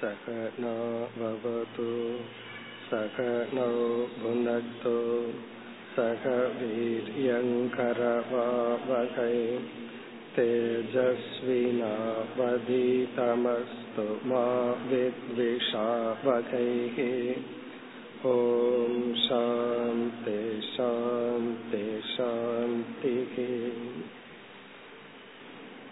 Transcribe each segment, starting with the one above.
सकनो भवतु सकनो भुनक्तु सह वीर्यङ्करवावकै तेजस्विनावधीतमस्तु मा विद्विषावकैः ॐ शां तेषां तेषान्तिः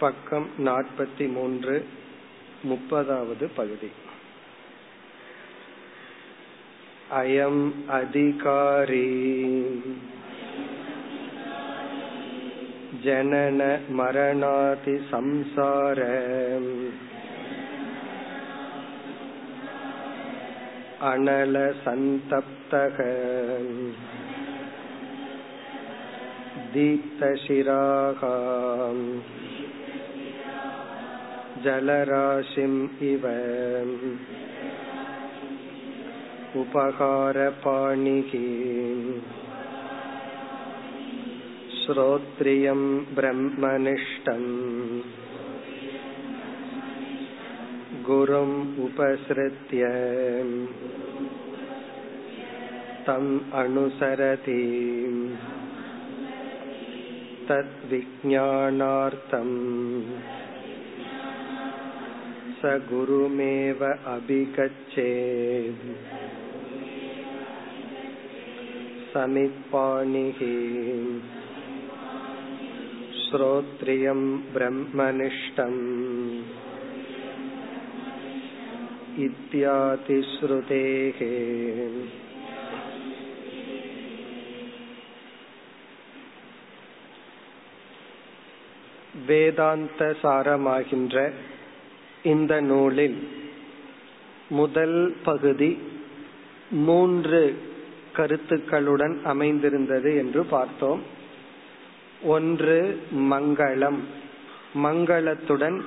பக்கம் 43 முப்பதாவது பகுதி. அயம் அதிகாரி ஜனன மரணாதி சம்சார அனல சந்தப்தக தீப்தசிராகாம் जलराशिम् इव उपहारपाणिः श्रोत्रियं ब्रह्मनिष्ठम् गुरुम् उपसृत्य तम् अनुसरति तद्विज्ञानार्थम् स गुरुमेव अभिगच्छेत् समित्पाणिः श्रोत्रियं ब्रह्मनिष्ठम् इत्यादिश्रुतेः வேதாந்த சாரமாகின்ற இந்த நூலில் முதல் பகுதி மூன்று கருத்துக்களுடன் அமைந்திருந்தது என்று பார்த்தோம். ஒன்று மங்களம். மங்களத்துடன்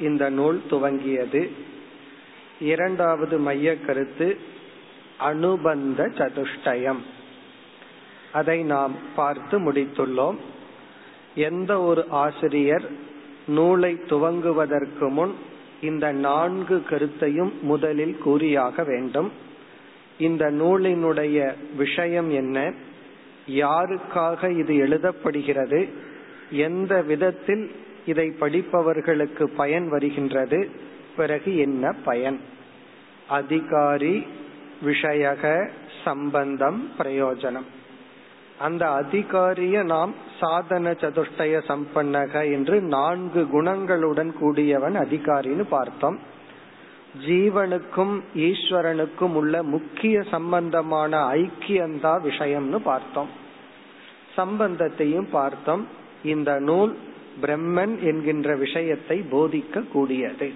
இந்த நூல் துவங்கியது. இரண்டாவது மைய கருத்து அனுபந்த சதுஷ்டயம். அதை நாம் பார்த்து முடித்துள்ளோம். எந்த ஒரு ஆசிரியர் நூலை துவங்குவதற்கு முன் இந்த நான்கு கருத்தையும் முதலில் கூறியாக வேண்டும். இந்த நூலினுடைய விஷயம் என்ன? யாருக்காக இது எழுதப்படுகிறது? எந்த விதத்தில் இதை படிப்பவர்களுக்கு பயன் வருகின்றது? பிறகு என்ன பயன்? அதிகாரி விஷயக சம்பந்தம் பிரயோஜனம். அந்த அதிகாரிய நாம் சாதன சதுஷ்டய சம்பன்னக என்று நான்கு குணங்களுடன் கூடியவன் அதிகாரின்னு பார்த்தோம். ஜீவனுக்கும் ஈஸ்வரனுக்கும் உள்ள முக்கிய சம்பந்தமான ஐக்கியந்தா விஷயம்னு பார்த்தோம். சம்பந்தத்தையும் பார்த்தோம். இந்த நூல் பிரம்மன் என்கின்ற விஷயத்தை போதிக்க கூடியது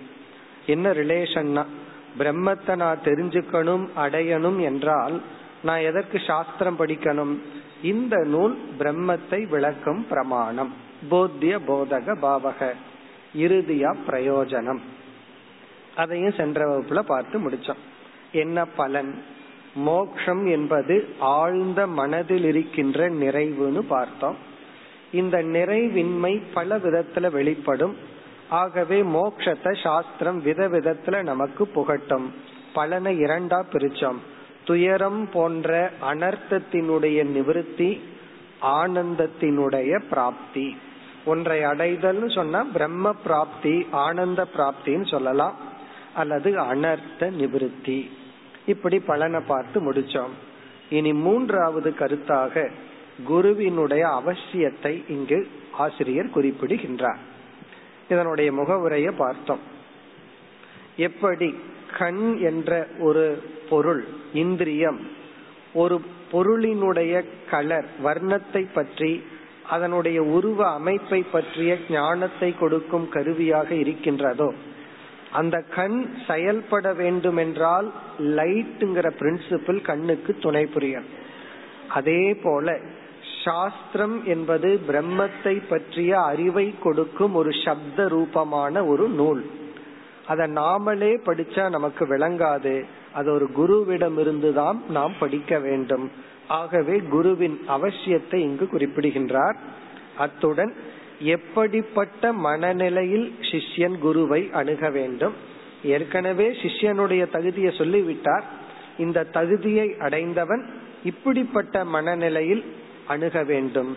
என்ன ரிலேஷன்னா பிரம்மத்தை நான் தெரிஞ்சுக்கணும் அடையணும் என்றால் நான் எதற்கு சாஸ்திரம் படிக்கணும்? இந்த நூல் பிரம்மத்தை விளக்கும் பிரமாணம். போத்திய போதக பாவக. இறுதியா பிரயோஜனம். அதையும் சென்ற வகுப்புல பார்த்து முடிச்சோம். என்ன பலன்? மோக்ஷம் என்பது ஆழ்ந்த மனதில் இருக்கின்ற நிறைவுன்னு பார்த்தோம். இந்த நிறைவின்மை பல விதத்துல வெளிப்படும். ஆகவே மோக்ஷத்தை சாஸ்திரம் விதவிதத்துல நமக்கு புகட்டும். பலனை இரண்டா பிரிச்சோம். துயரம் போன்ற அனர்த்தத்தினுடைய நிவிருத்தி ஆனந்தத்தினுடைய பிராப்தி. ஒன்றை அடைதல்னு சொன்னா பிரம்ம பிராப்தி ஆனந்த பிராப்தின்னு சொல்லலாம். அல்லது அனர்த்த நிவிருத்தி. இப்படி பலனை பார்த்து முடிச்சோம். இனி மூன்றாவது கருத்தாக குருவினுடைய அவசியத்தை இங்கு ஆசிரியர் குறிப்பிடுகின்றார். இதனுடைய முகவுரையை பார்த்தோம். எப்படி கண் என்ற ஒரு பொருள் இந்திரியம். ஒரு பொருளினுடைய கலர் வர்ணத்தை பற்றி அதனுடைய உருவ அமைப்பை பற்றிய ஞானத்தை கொடுக்கும் கருவியாக இருக்கின்றதோ. அந்த கண் செயல்பட வேண்டும் என்றால் லைட்டுங்கிற பிரின்சிபிள் கண்ணுக்கு துணை புரியும் அதே போல சாஸ்திரம் என்பது பிரம்மத்தை பற்றிய அறிவை கொடுக்கும் ஒரு சப்த ரூபமான ஒரு நூல். அதை நாமளே படிச்சா நமக்கு விளங்காது. அது ஒரு குருவிடம் இருந்துதான் நாம் படிக்க வேண்டும். ஆகவே குருவின் அவசியத்தை இங்கு குறிப்பிடுகின்றார். அத்துடன் எப்படிப்பட்ட மனநிலையில் சிஷ்யன் குருவை அணுக வேண்டும்? ஏற்கனவே சிஷ்யனுடைய தகுதியை சொல்லிவிட்டார். இந்த தகுதியை அடைந்தவன் இப்படிப்பட்ட மனநிலையில் அணுக வேண்டும்.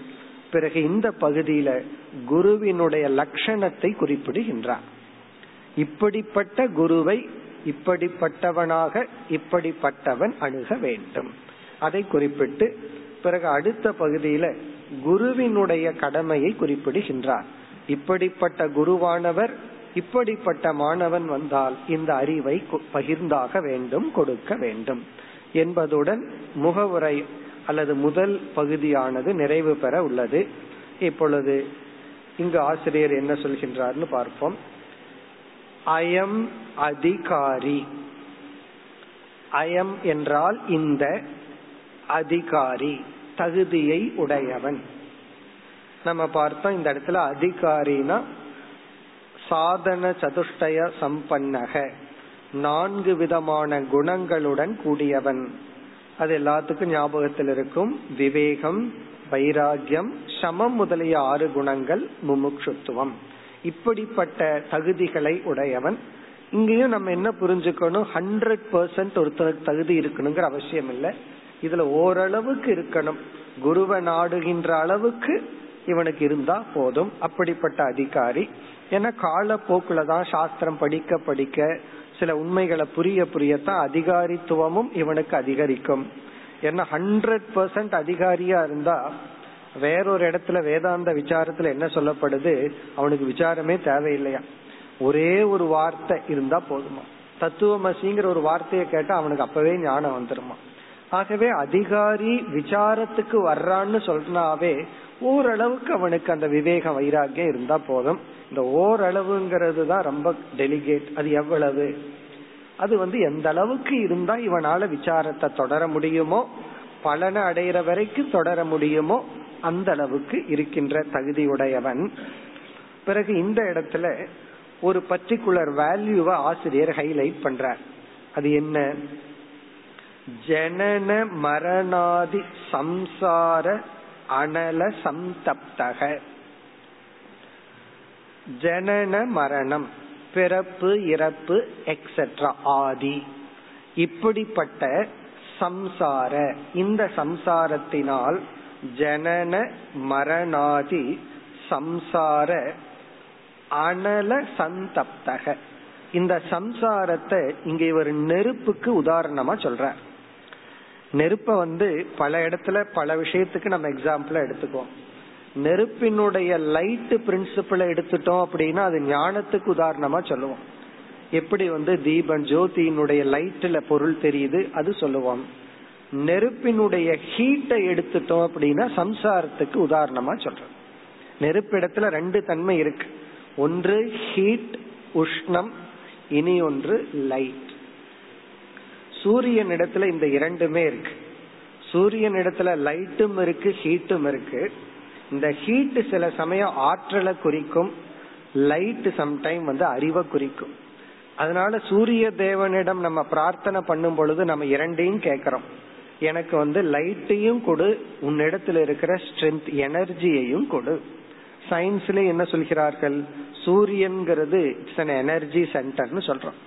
பிறகு இந்த பகுதியில குருவினுடைய லட்சணத்தை குறிப்பிடுகின்றார். இப்படிப்பட்ட குருவை இப்படிப்பட்டவனாக இப்படிப்பட்டவன் அணுக வேண்டும். அதை குறிப்பிட்டு பிறகு அடுத்த பகுதியில குருவினுடைய கடமையை குறிப்பிடுகின்றார். இப்படிப்பட்ட குருவானவர் இப்படிப்பட்ட மாணவன் வந்தால் இந்த அறிவை பகிர்ந்தாக வேண்டும் கொடுக்க வேண்டும். என்பதுடன் முகவுரை அல்லது முதல் பகுதியானது நிறைவு பெற உள்ளது. இப்பொழுது இங்கு ஆசிரியர் என்ன சொல்கின்றார்னு பார்ப்போம். அயம் அதிகாரி. அயம் என்றால் இந்த அதிகாரி தகுதியை உடையவன். நம்ம பார்த்தோம் இந்த இடத்துல அதிகாரினா சாதன சதுஷ்டய சம்பன்னக நான்கு விதமான குணங்களுடன் கூடியவன். அது எல்லாத்துக்கும் ஞாபகத்தில் இருக்கும். விவேகம் வைராகியம் சமம் முதலிய ஆறு குணங்கள் முமுட்சுத்துவம். இப்படிப்பட்ட தகுதிகளை உடையவன். இங்கேயும் நம்ம என்ன புரிஞ்சுக்கணும்? ஹண்ட்ரட் பர்சன்ட் ஒருத்தருக்கு தகுதி இருக்கணுங்கிற அவசியம் இல்லை. இதுல ஓரளவுக்கு இருக்கணும். குருவை நாடுகின்ற அளவுக்கு இவனுக்கு இருந்தா போதும். அப்படிப்பட்ட அதிகாரி. ஏன்னா காலப்போக்குல தான் சாஸ்திரம் படிக்க படிக்க சில உண்மைகளை புரிய புரியத்தான் அதிகாரித்துவமும் இவனுக்கு அதிகரிக்கும். ஏன்னா ஹண்ட்ரட் பர்சன்ட் அதிகாரியா இருந்தா வேறொரு இடத்துல வேதாந்த விசாரத்துல என்ன சொல்லப்படுது? அவனுக்கு விசாரமே தேவையில்லையா? ஒரே ஒரு வார்த்தை இருந்தா போதுமா? தத்துவமசிங்கிற ஒரு வார்த்தையை கேட்டா அவனுக்கு அப்பவே ஞானம் வந்துருமா? ஆகவே அதிகாரி விசாரத்துக்கு வர்றான்னு சொன்னாவே ஓரளவுக்கு அவனுக்கு அந்த விவேக வைராக்கியம் இருந்தா போதும். இந்த ஓரளவுங்கிறது தான் ரொம்ப டெலிகேட் அது எவ்வளவு? அது வந்து எந்த அளவுக்கு இருந்தா இவனால விசாரத்தை தொடர முடியுமோ பலனை அடைகிற வரைக்கும் தொடர முடியுமோ அந்த அளவுக்கு இருக்கின்ற தகுதியுடையவன். பிறகு இந்த இடத்துல ஒரு பர்டிகுலர் வேல்யூவை ஆசிரியர் ஹைலைட் பண்றார். அது என்ன? ஜனன மரணாதி சம்சார அனல சந்தப்தக. ஜனன மரணம் பிறப்பு இறப்பு எக்ஸெட்ரா ஆதி. இப்படிப்பட்ட சம்சார இந்த சம்சாரத்தினால் ஜனன மரணாதி சம்சார அனல சந்தப்தக. இந்த சம்சாரத்தை இங்க இவர் நெருப்புக்கு உதாரணமா சொல்ற நெருப்ப வந்து பல இடத்துல பல விஷயத்துக்கு நம்ம எக்ஸாம்பிள எடுத்துக்குவோம். நெருப்பினுடைய லைட் பிரின்சிபிள எடுத்துட்டோம் அப்படின்னா அது ஞானத்துக்கு உதாரணமா சொல்லுவோம். எப்படி வந்து தீபம் ஜோதியினுடைய லைட்ல பொருள் தெரியுது அது சொல்லுவோம். நெருப்பினுடைய ஹீட்டை எடுத்துட்டோம் அப்படின்னா சம்சாரத்துக்கு உதாரணமா சொல்றோம் நெருப்பிடத்துல ரெண்டு தன்மை இருக்கு. ஒன்று ஹீட் உஷ்ணம் இனி ஒன்று லைட் சூரியன் இடத்துல இந்த இரண்டுமே இருக்கு. சூரியன் இடத்துல லைட்டும் இருக்கு ஹீட்டும் இருக்கு. இந்த ஹீட் சில சமயம் ஆற்றலை குறிக்கும் லைட் சம்டைம் வந்து அறிவை குறிக்கும். அதனால சூரிய தேவனிடம் நம்ம பிரார்த்தனை பண்ணும் பொழுது நம்ம இரண்டையும் கேட்கிறோம். எனக்கு வந்து லைட்டையும் கொடு உன்னிடத்துல இருக்கிற ஸ்ட்ரென்த் எனர்ஜியையும் கொடு. சயின்ஸ்ல என்ன சொல்கிறார்கள்? சூரியன்கிறது இட்ஸ் அன் எனர்ஜி சென்டர்னு சொல்றோம்.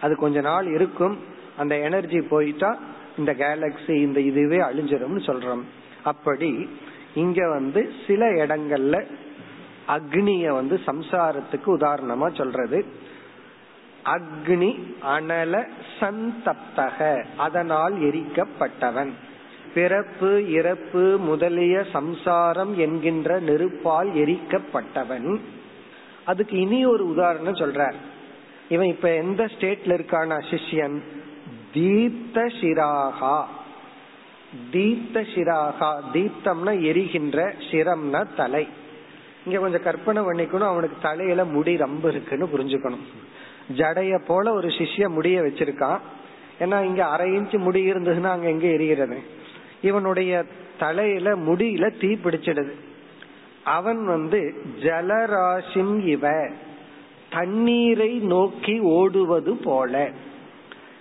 அது கொஞ்ச நாள் இருக்கும் அந்த எனர்ஜி போயிட்டா இந்த கேலக்சி இந்த இதுவே அழிஞ்சிடும்னு சொல்றோம். அப்படி இங்க வந்து சில இடங்கள்ல அக்னிய வந்து சம்சாரத்துக்கு உதாரணமா சொல்றது. அக்னி அனல சந்தப்தக. அதனால் எரிக்கப்பட்டவன். பிறப்பு இறப்பு முதலிய சம்சாரம் என்கின்ற நெருப்பால் எரிக்கப்பட்டவன். அதுக்கு இனி ஒரு உதாரணம் சொல்றார். இவன் இப்ப எந்த ஸ்டேட்ல இருக்கான சிஷ்யன்? தீப்த சிராகா தீப்த சிராகா தீப்தம்னா எரிகின்ற சிரம்னா தலை. இங்க கொஞ்சம் கற்பனை பண்ணிக்கணும் அவனுக்கு தலையில முடி ரொம்ப இருக்குன்னு புரிஞ்சுக்கணும். ஜடைய போல ஒரு சிஷ்ய முடிய வச்சிருக்கான். ஏன்னா இங்க அரை இன்ச்சு முடி இருந்ததுன்னா அங்க எங்க எரிகிறது? இவனுடைய தலையில முடியில தீ பிடிச்சிடுது. அவன் வந்து ஜலராசிம் இவ தண்ணீரை நோக்கி ஓடுவது போல.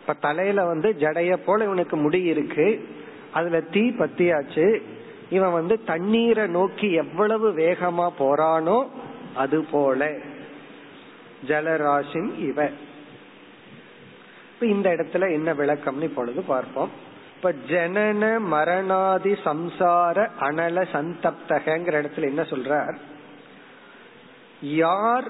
இப்ப தலையில வந்து ஜடைய போல இவனுக்கு முடி இருக்கு. அதுல தீ பத்தியாச்சு. இவன் வந்து தண்ணீரை நோக்கி எவ்வளவு வேகமா போறானோ அது போல. ஜலராசின் இவ. இந்த இடத்துல என்ன விளக்கம்னு இப்பொழுது பார்ப்போம். இப்ப ஜனன மரணாதி சம்சார அனல சந்தப்தகங்கிற இடத்துல என்ன சொல்றார்? யார்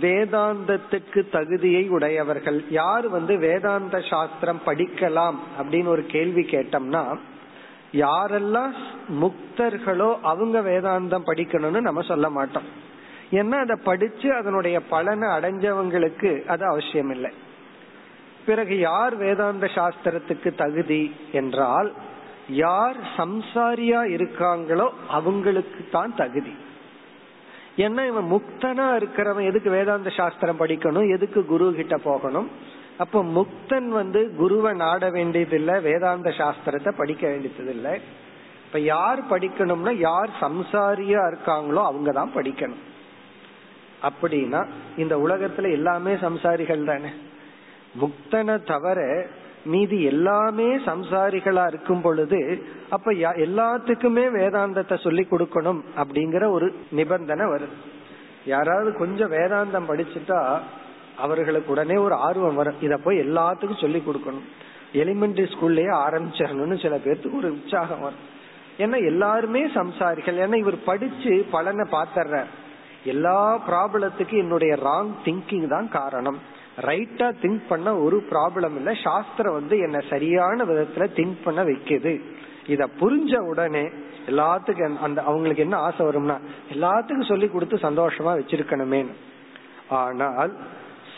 வேதாந்தத்துக்கு தகுதியை உடையவர்கள்? யார் வந்து வேதாந்த சாஸ்திரம் படிக்கலாம் அப்படின்னு ஒரு கேள்வி கேட்டோம்னா யாரெல்லாம் முக்தர்களோ அவங்க வேதாந்தம் படிக்கணும்னு நம்ம சொல்ல மாட்டோம். ஏன்னா அதை படிச்சு அதனுடைய பலனை அடைஞ்சவங்களுக்கு அது அவசியம் இல்லை பிறகு யார் வேதாந்த சாஸ்திரத்துக்கு தகுதி என்றால் யார் சம்சாரியா இருக்காங்களோ அவங்களுக்கு தான் தகுதி. ஏன்னா இவன் முக்தனா இருக்கிறவன் எதுக்கு வேதாந்த சாஸ்திரம் படிக்கணும் எதுக்கு குரு கிட்ட போகணும்? அப்போ முக்தன் வந்து குருவை நாட வேண்டியதில்லை வேதாந்த சாஸ்திரத்தை படிக்க வேண்டியதில்லை. இப்ப யார் படிக்கணும்னா யார் சம்சாரியா இருக்காங்களோ அவங்க தான் படிக்கணும். அப்படின்னா இந்த உலகத்துல எல்லாமே சம்சாரிகள் தானே. முக்தனை தவிர மீதி எல்லாமே சம்சாரிகளா இருக்கும் பொழுது அப்ப எல்லாத்துக்குமே வேதாந்தத்தை சொல்லி கொடுக்கணும் அப்படிங்கிற ஒரு நிபந்தனை வருது. யாராவது கொஞ்சம் வேதாந்தம் படிச்சுட்டா அவர்களுக்கு உடனே ஒரு ஆர்வம் வரும். இத போய் எல்லாத்துக்கும் சொல்லி கொடுக்கணும். எலிமெண்டரி ஸ்கூல்லயே ஆரம்பிச்சிடணும்னு சில பேர்த்துக்கு ஒரு உற்சாகம் வரும். ஏன்னா எல்லாருமே சம்சாரிகள். ஏன்னா இவர் படிச்சு பலனை பாத்துற எல்லா ப்ராப்ளத்துக்கு என்னுடைய ராங் திங்கிங் தான் காரணம். ரைட்டா திங்க் பண்ண ஒரு ப்ராப்ளம் இல்ல. சாஸ்திரம் வந்து என்ன சரியான விதத்துல திங்க் பண்ண வைக்குது. இத புரிஞ்ச உடனே எல்லாத்துக்கும் அந்த அவங்களுக்கு என்ன ஆசை வரும்னா எல்லாத்துக்கும் சொல்லி கொடுத்து சந்தோஷமா வச்சிருக்கணுமே. ஆனால்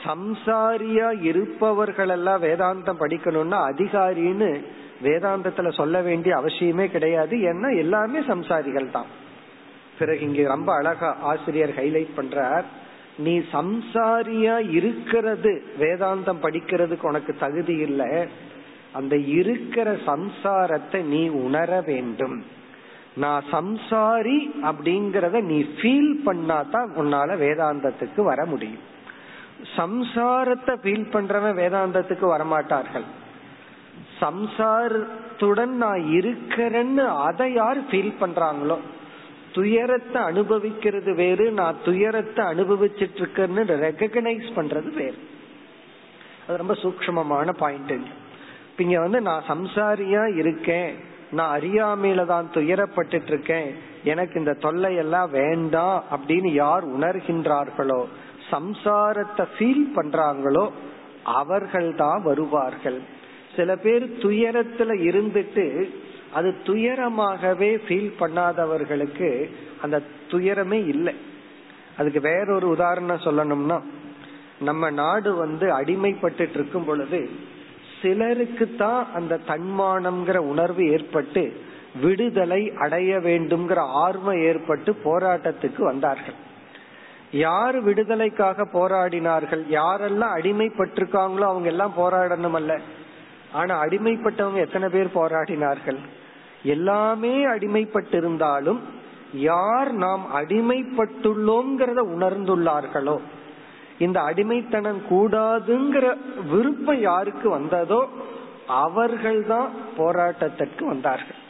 சம்சாரியா இருப்பவர்கள் எல்லாம் வேதாந்தம் படிக்கணும்னா அதிகாரின்னு வேதாந்தத்துல சொல்ல வேண்டிய அவசியமே கிடையாது. ஏன்னா எல்லாமே சம்சாரிகள் தான் பிறகு இங்க ரொம்ப அழகா ஆசிரியர் ஹைலைட் பண்றார். நீ சம்சாரியா இருக்கிறது வேதாந்தம் படிக்கிறதுக்கு உனக்கு தகுதி இல்லை. அந்த இருக்கிற சம்சாரத்தை நீ உணர வேண்டும். நான் சம்சாரி அப்படிங்கறத நீ ஃபீல் பண்ணாதான் உன்னால வேதாந்தத்துக்கு வர முடியும். சம்சாரத்தை ஃபீல் பண்றவன் வேதாந்தத்துக்கு வரமாட்டார்கள். சம்சாரத்துடன் நான் இருக்கிறேன்னு அதை யார் ஃபீல் பண்றாங்களோ துயரத்தை அனுபவிக்கிறது வேறு நான் துயரத்தை அனுபவிச்சிட்டு இருக்கேன்னு ரெகனைஸ் பண்றது வேறு. அது ரொம்ப சூக்மமான பாயிண்ட் இங்க வந்து நான் சம்சாரியா இருக்கேன் நான் அறியாமையில தான் துயரப்பட்டு இருக்கேன் எனக்கு இந்த தொல்லை எல்லாம் வேண்டாம் அப்படின்னு யார் உணர்கின்றார்களோ சம்சாரத்தை ஃபீல் பண்றாங்களோ அவர்கள் தான் வருவார்கள். சில பேர் துயரத்துல இருந்துட்டு அது துயரமாகவே ஃபீல் பண்ணாதவர்களுக்கு அந்த துயரமே இல்லை. அதுக்கு வேறொரு உதாரணம் சொல்லணும்னா நம்ம நாடு வந்து அடிமைப்பட்டு இருக்கும் பொழுது சிலருக்கு தான் அந்த தன்மானம்ங்கிற உணர்வு ஏற்பட்டு விடுதலை அடைய வேண்டும்ங்கிற ஆர்வம் ஏற்பட்டு போராட்டத்துக்கு வந்தார்கள். யார் விடுதலைக்காக போராடினார்கள்? யாரெல்லாம் அடிமைப்பட்டிருக்காங்களோ அவங்க எல்லாம் போராடணும் அல்ல ஆனா அடிமைப்பட்டவங்க எத்தனை பேர் போராடினார்கள்? எல்லாமே அடிமைப்பட்டிருந்தாலும் யார் நாம் அடிமைப்பட்டுள்ளோங்கிறத உணர்ந்துள்ளார்களோ? இந்த அடிமைத்தனம் கூடாதுங்கிற விருப்பம் யாருக்கு வந்ததோ அவர்கள்தான் போராட்டத்திற்கு வந்தார்கள்.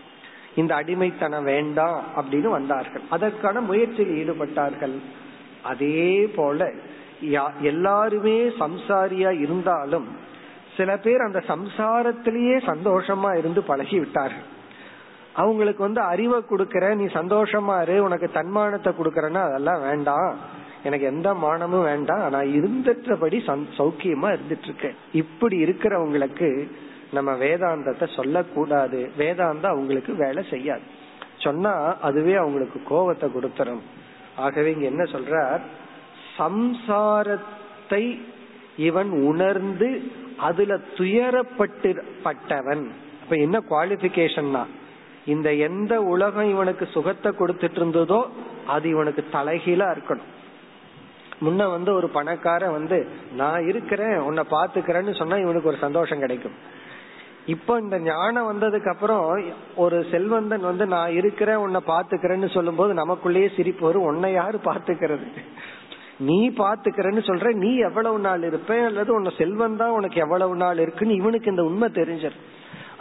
இந்த அடிமைத்தனம் வேண்டாம் அப்படின்னு வந்தார்கள். அதற்கான முயற்சியில் ஈடுபட்டார்கள். அதே போல எல்லாருமே சம்சாரியா இருந்தாலும் சில பேர் அந்த சம்சாரத்திலேயே சந்தோஷமா இருந்து பழகி விட்டார்கள் அவங்களுக்கு வந்து அறிவை கொடுக்கற நீ சந்தோஷமா இரு உனக்கு தன்மானத்தை கொடுக்கறன்னா அதெல்லாம் வேண்டாம். எனக்கு எந்த மானமும் வேண்டாம். நான் இருந்தபடி சௌக்கியமா இருந்துட்டு இருக்கேன் இப்படி இருக்கிறவங்களுக்கு நம்ம வேதாந்தத்தை சொல்லக்கூடாது. வேதாந்தம் அவங்களுக்கு வேலை செய்யாது. சொன்னா அதுவே அவங்களுக்கு கோபத்தை கொடுத்துரும். ஆகவே இங்க என்ன சொல்றார்? சம்சாரத்தை இவன் உணர்ந்து அதுல துயரப்பட்டு பட்டவன். அப்ப என்ன குவாலிபிகேஷன்னா இந்த எந்த உலகம் இவனுக்கு சுகத்தை கொடுத்துட்டு இருந்ததோ அது இவனுக்கு தலைகீழா இருக்கணும். முன்ன வந்து ஒரு பணக்காரன் வந்து நான் இருக்கிறேன் உன்னை பாத்துக்கிறேன்னு சொன்னா இவனுக்கு ஒரு சந்தோஷம் கிடைக்கும். இப்போ இந்த ஞானம் வந்ததுக்கு அப்புறம் ஒரு செல்வந்தன் வந்து நான் இருக்கிறேன் உன்னை பாத்துக்கிறேன்னு சொல்லும் போது நமக்குள்ளேயே சிரிப்பு வரும். உன்னை யாரு பாத்துக்கிறது நீ பாத்துக்கிறேன்னு சொல்ற நீ எவ்வளவு நாள் இருப்ப? அல்லது உன்னை செல்வம் தான் உனக்கு எவ்வளவு நாள் இருக்குன்னு இவனுக்கு இந்த உண்மை தெரிஞ்சிடும்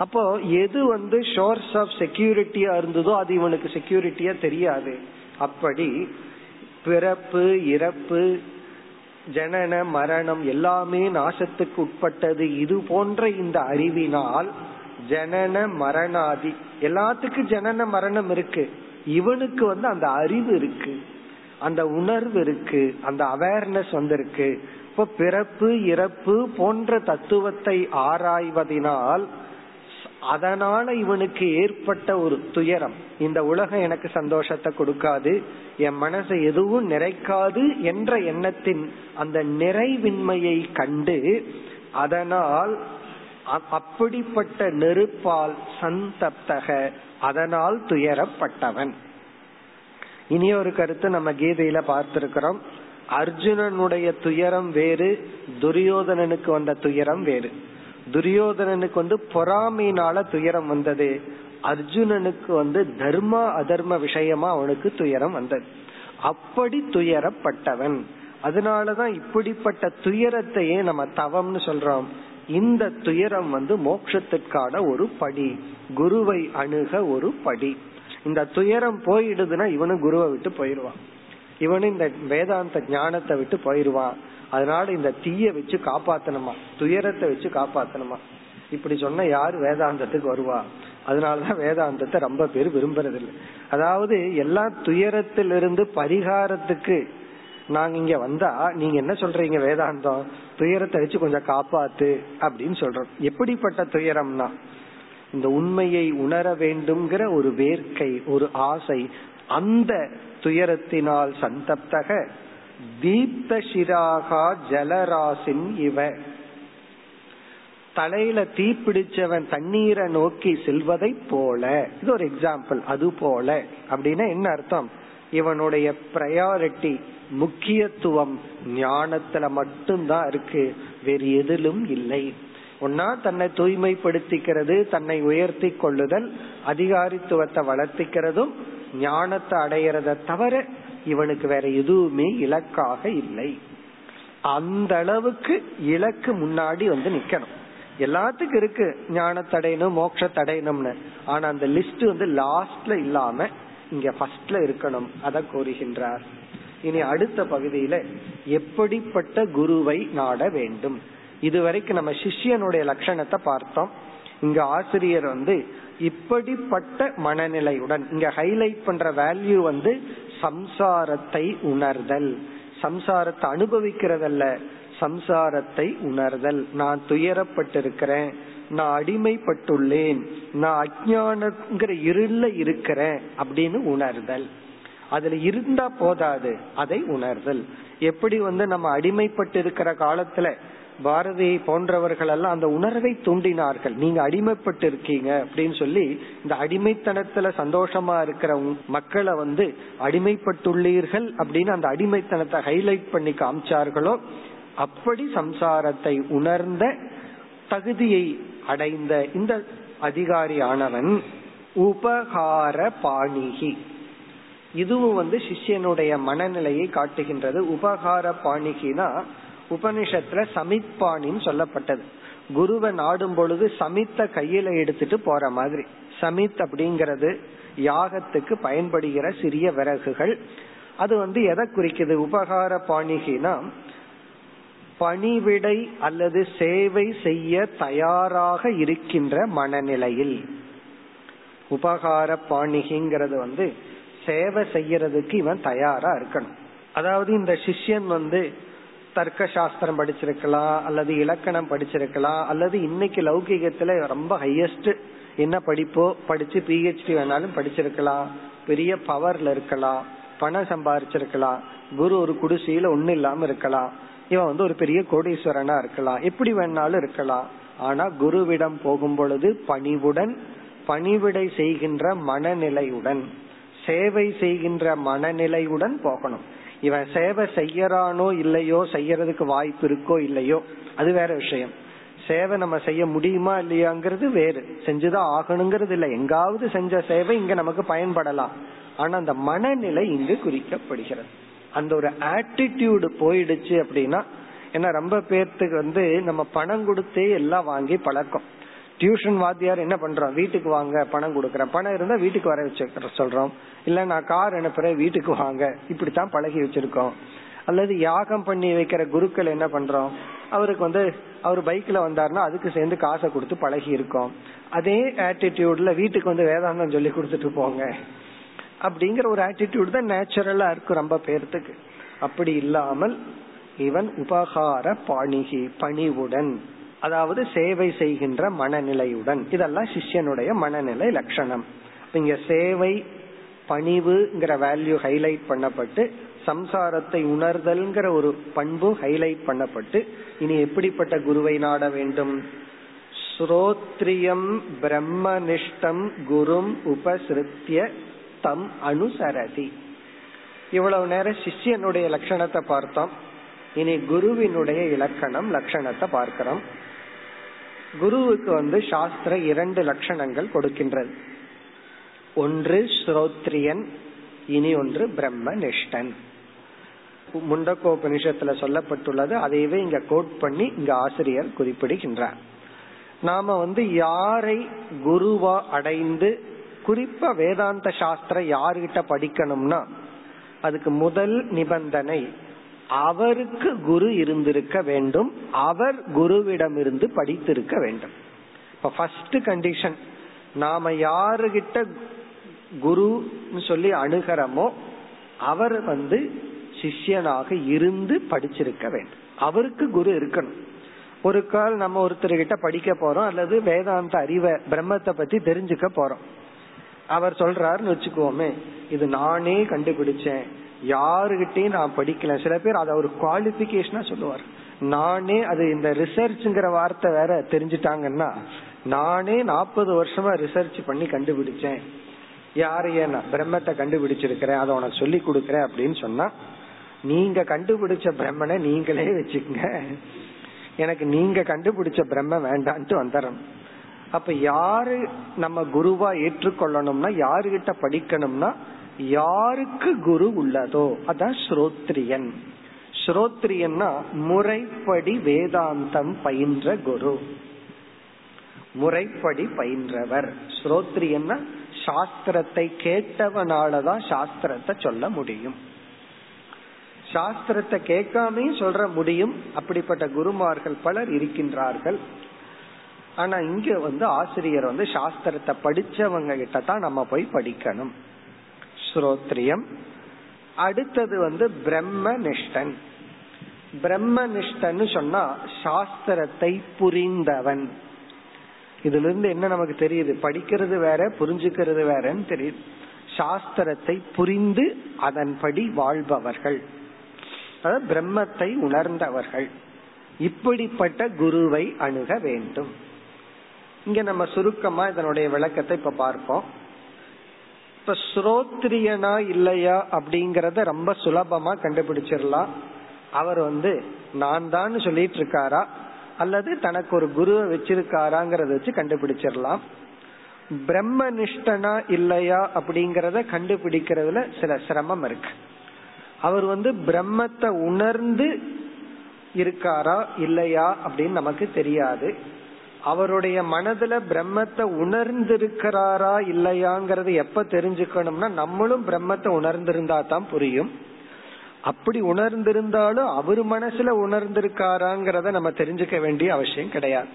அப்போ எது வந்து ஷோர்ஸ் ஆஃப் செக்யூரிட்டியா இருந்ததோ அது இவனுக்கு செக்யூரிட்டியா தெரியாது. அப்படி பிறப்பு இறப்பு ஜனன மரணம் எல்லாமே நாசத்துக்கு உட்பட்டது. இது போன்ற இந்த அறிவினால் ஜனன மரணாதி எல்லாத்துக்கும் ஜனன மரணம் இருக்கு. இவனுக்கு வந்து அந்த அறிவு இருக்கு. அந்த உணர்வு இருக்கு. அந்த அவேர்னஸ் வந்திருக்கு. இப்ப பிறப்பு இறப்பு போன்ற தத்துவத்தை ஆராய்வதினால் அதனால இவனுக்கு ஏற்பட்ட ஒரு துயரம். இந்த உலகம் எனக்கு சந்தோஷத்தை கொடுக்காது என் மனசை எதுவும் நிறைக்காது என்ற எண்ணத்தின் அந்த நிறைவின்மையை கண்டு அதனால் அப்படிப்பட்ட நெருப்பால் சந்தப்தக அதனால் துயரப்பட்டவன். இனி ஒரு கருத்து நம்ம கீதையில பார்த்திருக்கிறோம். அர்ஜுனனுடைய துயரம் வேறு துரியோதனனுக்கு வந்த துயரம் வேறு. துரியோதனனுக்கு வந்து பொறாமையினால துயரம் வந்தது. அர்ஜுனனுக்கு வந்து தர்ம அதர்ம விஷயமா அவனுக்கு துயரம் வந்தது. அப்படி துயரப்பட்டவன். அதனாலதான் இப்படிப்பட்ட துயரத்தையே நம்ம தவம்னு சொல்றோம். இந்த துயரம் வந்து மோட்சத்திற்கான ஒரு படி. குருவை அணுக ஒரு படி. இந்த துயரம் போயிடுதுன்னா இவனும் குருவை விட்டு போயிடுவான். இவனு இந்த வேதாந்த ஞானத்தை விட்டு போயிடுவான் அதனால இந்த தீய வச்சு காப்பாத்தணுமா? துயரத்தை வச்சு காப்பாத்தணுமா? இப்படி சொன்ன யாரு வேதாந்தத்துக்கு வருவா? அதனாலதான் வேதாந்தத்தை ரொம்ப பேர் விரும்புறது இல்லை அதாவது எல்லா துயரத்திலிருந்து பரிகாரத்துக்கு நாங்க இங்க வந்தா நீங்க என்ன சொல்றீங்க வேதாந்தம்? துயரத்தை வச்சு கொஞ்சம் காப்பாத்து அப்படின்னு சொல்றோம். எப்படிப்பட்ட துயரம்னா இந்த உண்மையை உணர வேண்டும்ங்கிற ஒரு வேர்க்கை ஒரு ஆசை அந்த துயரத்தினால் சந்தப்தக தீப்த சிராகா ஜலராசின் இவ. தலையில தீப்பிடிச்சவன் தண்ணீரை நோக்கி செல்வதை போல. இது ஒரு எக்ஸாம்பிள் அது போல. அப்படின்னா என்ன அர்த்தம்? இவனுடைய பிரையாரிட்டி முக்கியத்துவம் ஞானத்துல மட்டும்தான் இருக்கு. வேறு எதிலும் இல்லை. ஒன்னா தன்னை தூய்மைப்படுத்திக்கிறது தன்னை உயர்த்தி கொள்ளுதல் அதிகாரித்துவத்தை வளர்த்திக்கிறதும் ஞானத்தை அடையிறத தவிர இவனுக்கு வேற எதுவுமே இலக்காக இல்லை. அந்த அளவுக்கு இலக்கு முன்னாடி வந்து நிக்கணும். எல்லாத்துக்கும் இருக்கு. ஞானத்தடையணும் மோட்சத்தடையணும்னு ஆனா அந்த லிஸ்ட் வந்து லாஸ்ட்ல இல்லாம இங்க ஃபர்ஸ்ட்ல இருக்கணும். அதை கூறுகின்றார் இனி அடுத்த பகுதியில எப்படிப்பட்ட குருவை நாட வேண்டும்? இதுவரைக்கும் நம்ம சிஷ்யனுடைய லட்சணத்தை பார்த்தோம். இங்க ஆசிரியர் வந்து இப்படிப்பட்ட மனநிலையுடன் இங்க ஹைலைட் பண்ற வேல்யூ வந்து சம்சாரத்தை உணர்தல். சம்சாரத்தை அனுபவிக்கிறதல்ல சம்சாரத்தை உணர்தல். நான் துயரப்பட்டிருக்கிறேன் நான் அடிமைப்பட்டுள்ளேன் நான் அஜானங்கிற இருள இருக்கிறேன் அப்படின்னு உணர்தல். அதுல இருந்தா போதாது அதை உணர்தல். எப்படி வந்து நம்ம அடிமைப்பட்டு இருக்கிற காலத்துல பாரதி போன்றவர்கள் எல்லாம் அந்த உணர்வை தூண்டினார்கள். நீங்க அடிமைப்பட்டு இருக்கீங்க அப்படின்னு சொல்லி இந்த அடிமைத்தனத்துல சந்தோஷமா இருக்கிற மக்களை வந்து அடிமைப்பட்டுள்ளீர்கள் அப்படின்னு அந்த அடிமைத்தனத்தை ஹைலைட் பண்ணி காமிச்சார்களோ அப்படி சம்சாரத்தை உணர்ந்த தகுதியை அடைந்த இந்த அதிகாரியானவன் உபகார பாணிகி. இதுவும் வந்து சிஷ்யனுடைய மனநிலையை காட்டுகின்றது. உபகார பாணிகினா உபனிஷத்துல சமித்பாணின்னு சொல்லப்பட்டது. குருவை நாடும் பொழுது சமித்த கையில எடுத்துட்டு போற மாதிரி. சமித் அப்படிங்கறது யாகத்துக்கு பயன்படுகிற சிறிய விறகுகள். அது வந்து எதை குறிக்குது? உபகார பாணிகினா பணிவிடை அல்லது சேவை செய்ய தயாராக இருக்கின்ற மனநிலையில். உபகார பாணிகிங்கிறது வந்து சேவை செய்யறதுக்கு இவன் தயாரா இருக்கணும். அதாவது இந்த சிஷ்யன் வந்து தர்க்க சாஸ்திரம் படிச்சிருக்கலாம் அல்லது இலக்கணம் படிச்சிருக்கலாம் அல்லது இன்னைக்கு லௌகிகத்துல ரொம்ப ஹையஸ்ட் என்ன படிப்போ படிச்சு பிஹெச்டி வேணாலும் படிச்சிருக்கலாம் பெரிய பவர்ல இருக்கலாம் பணம் சம்பாரிச்சிருக்கலாம் குரு ஒரு குடிசையில ஒண்ணு இல்லாம இருக்கலாம் இவன் வந்து ஒரு பெரிய கோடீஸ்வரனா இருக்கலாம் எப்படி வேணாலும் இருக்கலாம் ஆனா குருவிடம் போகும் பொழுது பணிவுடன் பணிவிடை செய்கின்ற மனநிலையுடன் சேவை செய்கின்ற மனநிலையுடன் போகணும். இவன் சேவை செய்யறானோ இல்லையோ செய்யறதுக்கு வாய்ப்பு இருக்கோ இல்லையோ அது வேற விஷயம். சேவை நம்ம செய்ய முடியுமா இல்லையாங்கிறது வேறு. செஞ்சுதான் ஆகணுங்கிறது இல்லை. எங்காவது செஞ்ச சேவை இங்க நமக்கு பயன்படலாம். ஆனா அந்த மனநிலை இங்கு குறிக்கப்படுகிறது. அந்த ஒரு ஆட்டிடியூடு போயிடுச்சு அப்படின்னா ஏன்னா ரொம்ப பேர்த்துக்கு வந்து நம்ம பணம் கொடுத்தே எல்லாம் வாங்கி பழக்கம். டியூஷன் வாத்தியார் என்ன பண்றோம்? வீட்டுக்கு வாங்க பணம் கொடுக்கறேன். பணம் இருந்தா வீட்டுக்கு வர வச்சு சொல்றோம். இல்ல நான் கார் அனுப்புறேன் வீட்டுக்கு வாங்க. இப்படித்தான் பழகி வச்சிருக்கோம். அல்லது யாகம் பண்ணி வைக்கிற குருக்கள் என்ன பண்றோம்? அவருக்கு வந்து அவர் பைக்ல வந்தாருன்னா அதுக்கு சேர்ந்து காசை கொடுத்து பழகி இருக்கோம். அதே ஆட்டிடியூட்ல வீட்டுக்கு வந்து வேதாந்தம் சொல்லி கொடுத்துட்டு போங்க. அப்படிங்கிற ஒரு ஆட்டிடியூட் தான் நேச்சுரலா இருக்கும் ரொம்ப பேர்த்துக்கு. அப்படி இல்லாமல் இவன் உபகார பாணிகி பணிவுடன். அதாவது சேவை செய்கின்ற மனநிலையுடன். இதெல்லாம் சிஷ்யனுடைய மனநிலை லட்சணம். இங்க சேவை பணிவுங்கிற வேல்யூ ஹைலைட் பண்ணப்பட்டு சம்சாரத்தை உணர்தல்ங்கிற ஒரு பண்பு ஹைலைட் பண்ணப்பட்டு இனி எப்படிப்பட்ட குருவை நாட வேண்டும்? ஸ்ரோத்ரியம் பிரம்மனிஷ்டம் குரும் உபசிருத்திய தம் அனுசரதி. இவ்வளவு நேரம் சிஷ்யனுடைய லட்சணத்தை பார்த்தோம். இனி குருவினுடைய இலக்கணம் லட்சணத்தை பார்க்கிறோம். குருவுக்கு வந்து சாஸ்திர இரண்டு லட்சணங்கள் கொடுக்கின்றது. ஒன்று ஸ்ரோத்ரியன். இனி ஒன்று பிரம்மனிஷ்டன். முண்டக்கோபனிஷத்துல சொல்லப்பட்டுள்ளது. அதையவே இங்க கோட் பண்ணி இங்க ஆசிரியர் குறிப்பிடுகின்றார். நாம வந்து யாரை குருவா அடைந்து குறிப்பா வேதாந்த சாஸ்திரம் யாருகிட்ட படிக்கணும்னா அதுக்கு முதல் நிபந்தனை அவருக்கு குரு இருந்திருக்க வேண்டும். அவர் குருவிடமிருந்து படித்திருக்க வேண்டும். இப்ப ஃபர்ஸ்ட் கண்டிஷன் நாம யாருகிட்ட குருன்னு சொல்லி அணுகிறோமோ அவர் வந்து சிஷ்யனாக இருந்து படிச்சிருக்க வேண்டும். அவருக்கு குரு இருக்கணும். ஒரு கால் நம்ம ஒருத்தர்கிட்ட படிக்க போறோம் அல்லது வேதாந்த அறிவை பிரம்மத்தை பத்தி தெரிஞ்சுக்க போறோம். அவர் சொல்றாருன்னு வச்சுக்கோமே இது நானே கண்டுபிடிச்சேன். யாருகிட்டையும் நான் படிக்கல. சில பேர் அதை ஒரு குவாலிபிகேஷனா சொல்லுவார். நானே அது இந்த ரிசர்ச்ங்கிற வார்த்தை வேற தெரிஞ்சுட்டாங்கன்னா நானே நாற்பது வருஷமா ரிசர்ச் பண்ணி கண்டுபிடிச்சேன். யாரைய நான் பிரம்மத்தை கண்டுபிடிச்சிருக்கிறேன் அதை உனக்கு சொல்லி கொடுக்கறேன் அப்படின்னு சொன்னா நீங்க கண்டுபிடிச்ச பிரம்மனை நீங்களே வச்சுக்கங்க. எனக்கு நீங்க கண்டுபிடிச்ச பிரம்ம வேண்டான்ட்டு வந்துடும் அப்ப யாரு நம்ம குருவா ஏற்றுக்கொள்ளணும்னா யாருகிட்ட படிக்கணும்னா யாருக்கு குரு உள்ளதோ? அதான் ஸ்ரோத்ரியன். ஸ்ரோத்ரியன்னா முறைப்படி வேதாந்தம் பயின்ற குரு. முறைப்படி பயின்றவர். ஸ்ரோத்ரியன்னா சாஸ்திரத்தை கேட்டவனாலதான் சாஸ்திரத்தை சொல்ல முடியும். சாஸ்திரத்தை கேட்காமே சொல்ற முடியும். அப்படிப்பட்ட குருமார்கள் பலர் இருக்கின்றார்கள். ஆனா இங்க வந்து ஆசிரியர் வந்து சாஸ்திரத்தை படிச்சவங்க கிட்ட தான் நம்ம போய் படிக்கணும். ஸ்ரோத்ரியம் அடுத்தது வந்து பிரம்ம நிஷ்டன் பிரம்ம நிஷ்டன்னு சொன்னா சாஸ்திரத்தை புரிந்தவன். இதுல இருந்து என்ன நமக்கு தெரியுது? படிக்கிறது வேற புரிஞ்சுக்கிறது வேறன்னு தெரியுது. சாஸ்திரத்தை புரிந்து அதன்படி வாழ்பவர்கள். அதாவது பிரம்மத்தை உணர்ந்தவர்கள். இப்படிப்பட்ட குருவை அணுக வேண்டும். இங்க நம்ம சுருக்கமா இதனுடைய விளக்கத்தை இப்ப பார்ப்போம். இப்ப ஸ்ரோத்ரியனா இல்லையா அப்படிங்கறத ரொம்ப சுலபமா கண்டுபிடிச்சிடலாம். அவர் வந்து நான் தான் சொல்லிட்டு இருக்காரா? அல்லது தனக்கு ஒரு குருவை வச்சிருக்காராங்கிறத வச்சு கண்டுபிடிச்சிடலாம். பிரம்ம நிஷ்டனா இல்லையா அப்படிங்கறத கண்டுபிடிக்கிறதுல சில சிரமம் இருக்கு. அவர் வந்து பிரம்மத்தை உணர்ந்து இருக்காரா இல்லையா அப்படின்னு நமக்கு தெரியாது. அவருடைய மனதுல பிரம்மத்தை உணர்ந்திருக்கிறாரா இல்லையாங்கிறது எப்ப தெரிஞ்சுக்கணும்னா நம்மளும் பிரம்மத்தை உணர்ந்திருந்தா தான் புரியும். அப்படி உணர்ந்திருந்தாலும் அவர் மனசுல உணர்ந்திருக்காராங்கிறத நம்ம தெரிஞ்சுக்க வேண்டிய அவசியம் கிடையாது.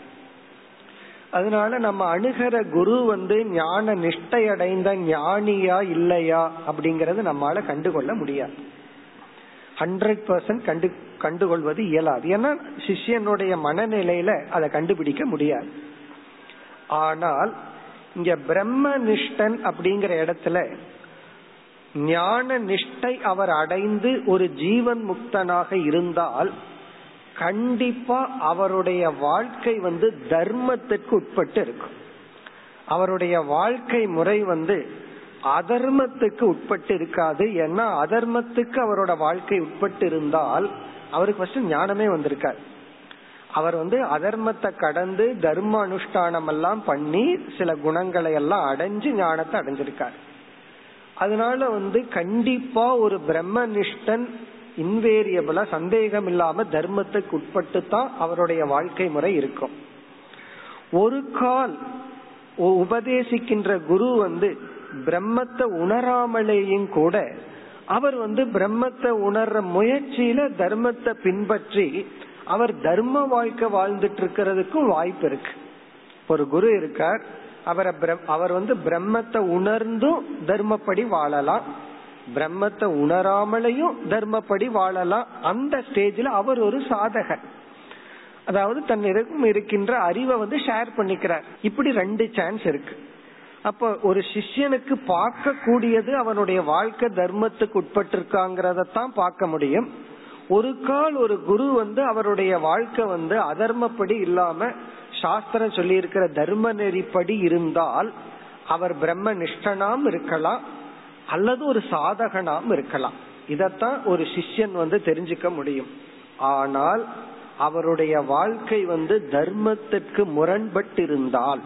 அதனால நம்ம அணுகிற குரு வந்து ஞான நிஷ்டை அடைந்த ஞானியா இல்லையா அப்படிங்கறது நம்மளால கண்டுகொள்ள முடியாது. ஹண்ட்ரட் பர்சன்ட் கண்டு கண்டுகொள்வது இயலாது. ஏன்னா சிஷ்யனுடைய மனநிலையில அதை கண்டுபிடிக்க முடியாது. ஆனால் இங்க பிரம்ம நிஷ்டன் அப்படிங்கிற இடத்துல ஞான நிஷ்டை அவர் அடைந்து ஒரு ஜீவன் முக்தனாக இருந்தால் கண்டிப்பா அவருடைய வாழ்க்கை வந்து தர்மத்திற்கு உட்பட்டு இருக்கும். அவருடைய வாழ்க்கை முறை வந்து அதர்மத்துக்கு உட்பட்டு இருக்காது. ஏன்னா அதர்மத்துக்கு அவரோட வாழ்க்கை உட்பட்டு இருந்தால் அவருக்கு ஃபர்ஸ்ட் ஞானமே வந்திருக்கார் அவர் வந்து அதர்மத்தை கடந்து தர்ம அனுஷ்டானம் எல்லாம் பண்ணி சில குணங்களை எல்லாம் அடைஞ்சு ஞானத்தை அடைஞ்சிருக்கார். அதனால வந்து கண்டிப்பா ஒரு பிரம்மனிஷ்டன் இன்வேரியபிளா சந்தேகம் இல்லாம தர்மத்துக்கு உட்பட்டு தான் அவருடைய வாழ்க்கை முறை இருக்கும். ஒரு கால் உபதேசிக்கின்ற குரு வந்து பிரம்மத்தை உணராமலேயும் கூட அவர் வந்து பிரம்மத்தை உணர்ற முயற்சியில தர்மத்தை பின்பற்றி அவர் தர்ம வாழ்க்கை வாழ்ந்துட்டு இருக்கிறதுக்கும் வாய்ப்பு இருக்கு. ஒரு குரு இருக்கார். அவரை அவர் வந்து பிரம்மத்தை உணர்ந்தும் தர்மப்படி வாழலாம். பிரம்மத்தை உணராமலையும் தர்மப்படி வாழலாம். அந்த ஸ்டேஜ்ல அவர் ஒரு சாதகர். அதாவது தன்னிடம் இருக்கின்ற அறிவை வந்து ஷேர் பண்ணிக்கிறார். இப்படி ரெண்டு சான்ஸ் இருக்கு. அப்ப ஒரு சிஷ்யனுக்கு பார்க்க கூடியது அவனுடைய வாழ்க்கை தர்மத்துக்கு உட்பட்டிருக்காங்கிறதான் பார்க்க முடியும். ஒரு கால் ஒரு குரு வந்து அவருடைய வாழ்க்கை வந்து அதர்மப்படி இல்லாம சாஸ்திரம் சொல்லி இருக்கிற தர்ம நெறிப்படி இருந்தால் அவர் பிரம்ம நிஷ்டனாம் இருக்கலாம் அல்லது ஒரு சாதகனாம் இருக்கலாம். இதத்தான் ஒரு சிஷ்யன் வந்து தெரிஞ்சுக்க முடியும். ஆனால் அவருடைய வாழ்க்கை வந்து தர்மத்திற்கு முரண்பட்டு இருந்தால்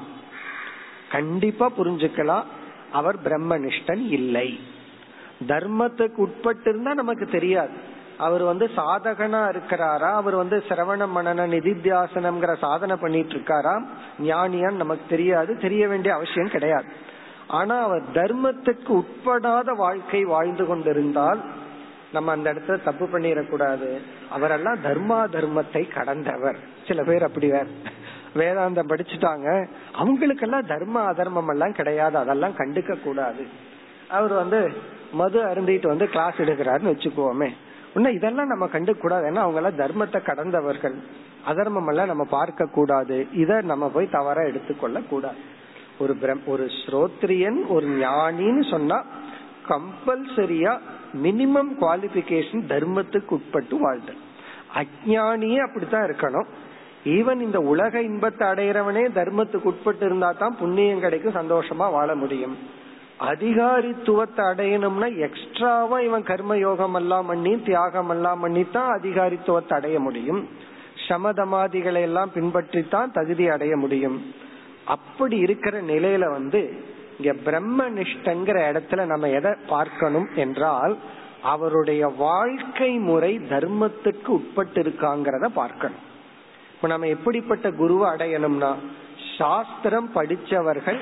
கண்டிப்பா புரிஞ்சுக்கலாம். அவர் பிரம்மனிஷ்டன் இல்லை. தர்மத்துக்கு உட்பட்டு இருந்தா நமக்கு தெரியாது. அவர் வந்து சாதகனா இருக்கிறாரா? அவர் வந்து சிரவண மனன நிதித்தியாசனம்ங்கிற சாதனை பண்ணிட்டு இருக்காரா? ஞானியான்னு நமக்கு தெரியாது. தெரிய வேண்டிய அவசியம் கிடையாது. ஆனா அவர் தர்மத்துக்கு உட்படாத வாழ்க்கை வாழ்ந்து கொண்டிருந்தால் நம்ம அந்த இடத்துல தப்பு பண்ணிடக்கூடாது. அவரெல்லாம் தர்மா தர்மத்தை கடந்தவர். சில பேர் அப்படி வேற. வேதாந்தம் படிச்சுட்டாங்க. அவங்களுக்கெல்லாம் தர்ம அதர்மம் எல்லாம் கிடையாது. அதெல்லாம் கண்டுக்க கூடாது. அவர் வந்து மது அருந்திட்டு வந்து கிளாஸ் எடுக்கிறாருன்னு வச்சுக்கோமே. இன்னும் இதெல்லாம் நம்ம கண்டுக்க கூடாது. ஏன்னா அவங்க எல்லாம் தர்மத்தை கடந்தவர்கள். அதர்மம் எல்லாம் நம்ம பார்க்க கூடாது. இத நம்ம போய் தவறா எடுத்துக்கொள்ள கூடாது. ஒரு ஒரு ஸ்ரோத்ரியன் ஒரு ஞானின்னு சொன்னா கம்பல்சரியா மினிமம் குவாலிபிகேஷன் தர்மத்துக்கு உட்பட்டு வாழ்தல் அஜானியே அப்படித்தான் இருக்கணும். ஈவன் இந்த உலக இன்பத்தை அடையிறவனே தர்மத்துக்கு உட்பட்டு இருந்தா தான் புண்ணியம் கிடைக்கும் சந்தோஷமா வாழ முடியும். அதிகாரித்துவத்தை அடையணும்னா எக்ஸ்ட்ராவா இவன் கர்ம யோகம் எல்லாம் பண்ணி தியாகம் எல்லாம் பண்ணி தான் அதிகாரித்துவத்தை அடைய முடியும். சமதமாதிகளை எல்லாம் பின்பற்றித்தான் தகுதி அடைய முடியும். அப்படி இருக்கிற நிலையில வந்து இங்க பிரம்ம நிஷ்டங்கிற இடத்துல நம்ம எதை பார்க்கணும் என்றால் அவருடைய வாழ்க்கை முறை தர்மத்துக்கு உட்பட்டு இருக்காங்கிறத பார்க்கணும். இப்ப நம்ம எப்படிப்பட்ட குருவை அடையணும்னா சாஸ்திரம் படிச்சவர்கள்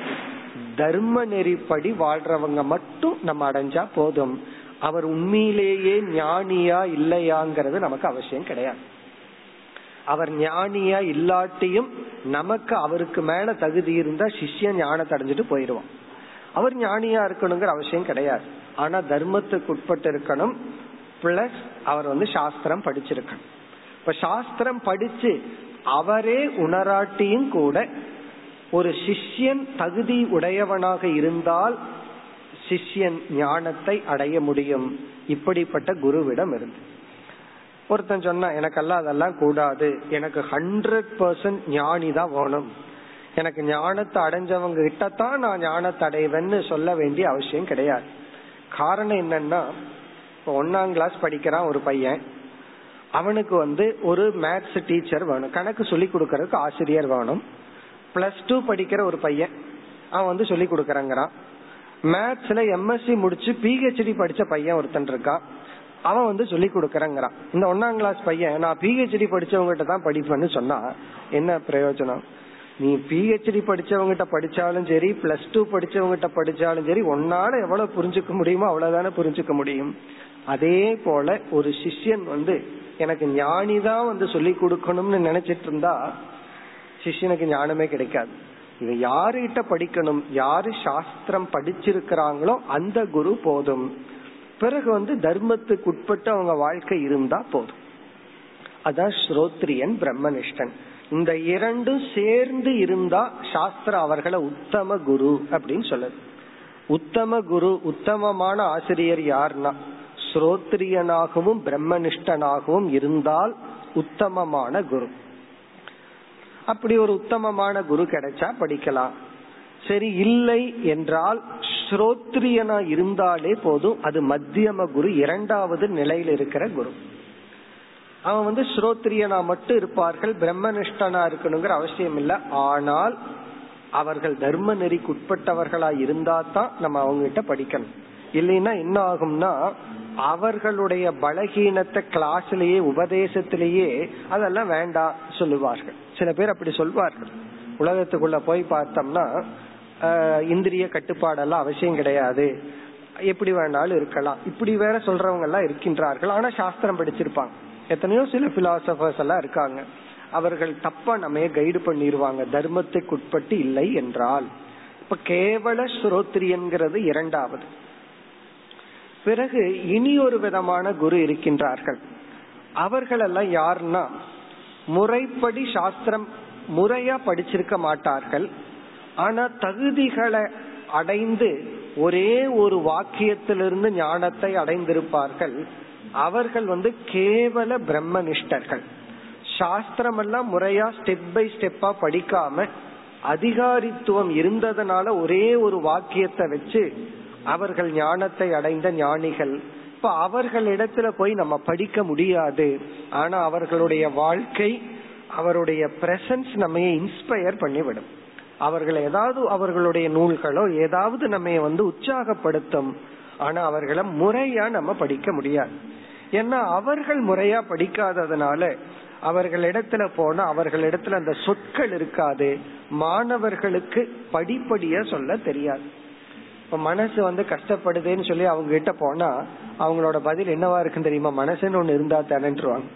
தர்ம நெறிப்படி வாழ்றவங்க மட்டும் நம்ம அடைஞ்சா போதும். அவர் உண்மையிலேயே ஞானியா இல்லையாங்கிறது நமக்கு அவசியம் கிடையாது. அவர் ஞானியா இல்லாட்டியும் நமக்கு அவருக்கு மேல தகுதி இருந்தா சிஷ்யன் ஞானத்தை அடைஞ்சிட்டு போயிடுவான் அவர் ஞானியா இருக்கணுங்கிற அவசியம் கிடையாது. ஆனா தர்மத்துக்கு உட்பட்டு இருக்கணும் பிளஸ் அவர் வந்து சாஸ்திரம் படிச்சிருக்கணும். இப்ப சாஸ்திரம் படிச்சு அவரே உணராட்டியும் கூட ஒரு சிஷ்யன் தகுதி உடையவனாக இருந்தால் சிஷ்யன் ஞானத்தை அடைய முடியும். இப்படிப்பட்ட குருவிடம் இருந்து. ஒருத்தன் சொன்னா எனக்கெல்லாம் அதெல்லாம் கூடாது. எனக்கு ஹண்ட்ரட் பர்சன்ட் ஞானி தான் வேணும். எனக்கு ஞானத்தை அடைஞ்சவங்க கிட்ட தான் நான் ஞானத்தை அடைவேன்னு சொல்ல வேண்டிய அவசியம் கிடையாது. காரணம் என்னன்னா இப்போ ஒன்னாம் கிளாஸ் படிக்கிறான் ஒரு பையன். அவனுக்கு வந்து ஒரு மேத்ஸ் டீச்சர் வேணும். கணக்கு சொல்லி கொடுக்கறதுக்கு ஆசிரியர் வேணும். பிளஸ் டூ படிக்கிற ஒரு பையன். அவன் வந்து சொல்லி கொடுக்கறங்கிறான். மேத்ஸ்ல எம்எஸ்சி முடிச்சு பிஹெச்டி படிச்ச பையன் ஒருத்தன் இருக்கான் அவன் வந்து சொல்லி கொடுக்கறங்கிறான். இந்த ஒன்னாம் கிளாஸ் பையன் நான் பிஹெச்டி படிச்சவங்ககிட்ட தான் படிப்பேன்னு சொன்னா என்ன பிரயோஜனம்? நீ பிஹெச்டி படிச்சவங்ககிட்ட படிச்சாலும் சரி பிளஸ் டூ படிச்சவங்ககிட்ட படிச்சாலும் சரி ஒன்னால எவ்வளவு புரிஞ்சுக்க முடியுமோ அவ்வளவுதானே புரிஞ்சுக்க முடியும். அதே போல ஒரு சிஷ்யன் வந்து எனக்கு ஞானி தான் வந்து சொல்லி கொடுக்கணும்னு நினைச்சிட்டு இருந்தா சிஷ்யனுக்கு ஞானமே கிடைக்காது. இவ யாருகிட்ட படிக்கணும் யாரு சாஸ்திரம் படிச்சிருக்கிறாங்களோ அந்த குரு போதும். பிறகு வந்து தர்மத்துக்கு உட்பட்டு அவங்க வாழ்க்கை இருந்தா போதும். அதான் ஸ்ரோத்ரியன் பிரம்மனிஷ்டன். இந்த இரண்டும் சேர்ந்து இருந்தா சாஸ்திரம் அவர்களை உத்தம குரு அப்படின்னு சொல்லுது உத்தம குரு உத்தமமான ஆசிரியர் யாருன்னா ஸ்ரோத்ரியனாகவும் பிரம்மனிஷ்டனாகவும் இருந்தால் உத்தமமான குரு. அப்படி ஒரு உத்தமமான குரு கிடைச்சா படிக்கலாம். சரி இல்லை என்றால் ஸ்ரோத்ரியனா இருந்தாலே போதும். அது மத்தியம குரு இரண்டாவது நிலையில் இருக்கிற குரு. அவன் வந்து ஸ்ரோத்ரியனா மட்டும் இருப்பார்கள் பிரம்மனிஷ்டனா இருக்கணுங்கிற அவசியம் இல்லை. ஆனால் அவர்கள் தர்ம நெறிக்கு உட்பட்டவர்களா இருந்தா தான் நம்ம அவங்க கிட்ட படிக்கணும். இல்லைன்னா என்ன ஆகும்னா அவர்களுடைய பலகீனத்தை கிளாஸ்லயே உபதேசத்திலேயே அதெல்லாம் வேண்டாம் சொல்லுவார்கள். சில பேர் அப்படி சொல்வார்கள். உலகத்துக்குள்ள போய் பார்த்தோம்னா இந்திரிய கட்டுப்பாடெல்லாம் அவசியம் கிடையாது. எப்படி வேணாலும் இருக்கலாம். இப்படி வேற சொல்றவங்க எல்லாம் இருக்கின்றார்கள். ஆனா சாஸ்திரம் படிச்சிருப்பாங்க. எத்தனையோ சில பிலாசபர்ஸ் எல்லாம் இருக்காங்க. அவர்கள் தப்பா நம்ம கைடு பண்ணிடுவாங்க தர்மத்துக்கு உட்பட்டு இல்லை என்றால். இப்ப கேவல ஸ்ரோத்ரியன்கிறது இரண்டாவது. பிறகு இனி ஒரு விதமான குரு இருக்கின்றார்கள். அவர்கள் எல்லாம் யாருன்னா முறைப்படி சாஸ்திரம் முறையா படிச்சிருக்க மாட்டார்கள். ஆனா தகுதிகளை அடைந்து ஒரே ஒரு வாக்கியத்திலிருந்து ஞானத்தை அடைந்திருப்பார்கள். அவர்கள் வந்து கேவல பிரம்மனிஷ்டர்கள். சாஸ்திரம் எல்லாம் முறையா ஸ்டெப் பை ஸ்டெப்பா படிக்காம அதிகாரித்துவம் இருந்ததுனால ஒரே ஒரு வாக்கியத்தை வச்சு அவர்கள் ஞானத்தை அடைந்த ஞானிகள். இப்ப அவர்களிடத்துல போய் நம்ம படிக்க முடியாது. ஆனா அவர்களுடைய வாழ்க்கை அவருடைய பிரசன்ஸ் நம்ம இன்ஸ்பயர் பண்ணிவிடும். அவர்கள் ஏதாவது அவர்களுடைய நூல்களோ ஏதாவது நம்ம வந்து உற்சாகப்படுத்தும். ஆனா அவர்களை முறையா நம்ம படிக்க முடியாது. ஏன்னா அவர்கள் முறையா படிக்காததுனால அவர்களிடத்துல போனா அவர்களிடத்துல அந்த சொற்கள் இருக்காது. மாணவர்களுக்கு படிப்படியா சொல்ல தெரியாது. இப்ப மனசு வந்து கஷ்டப்படுதுன்னு சொல்லி அவங்க கிட்ட போனா அவங்களோட பதில் என்னவா இருக்குன்னு தெரியுமா? மனசுன்னு ஒண்ணு இருந்தா தானேன்றுவாங்க.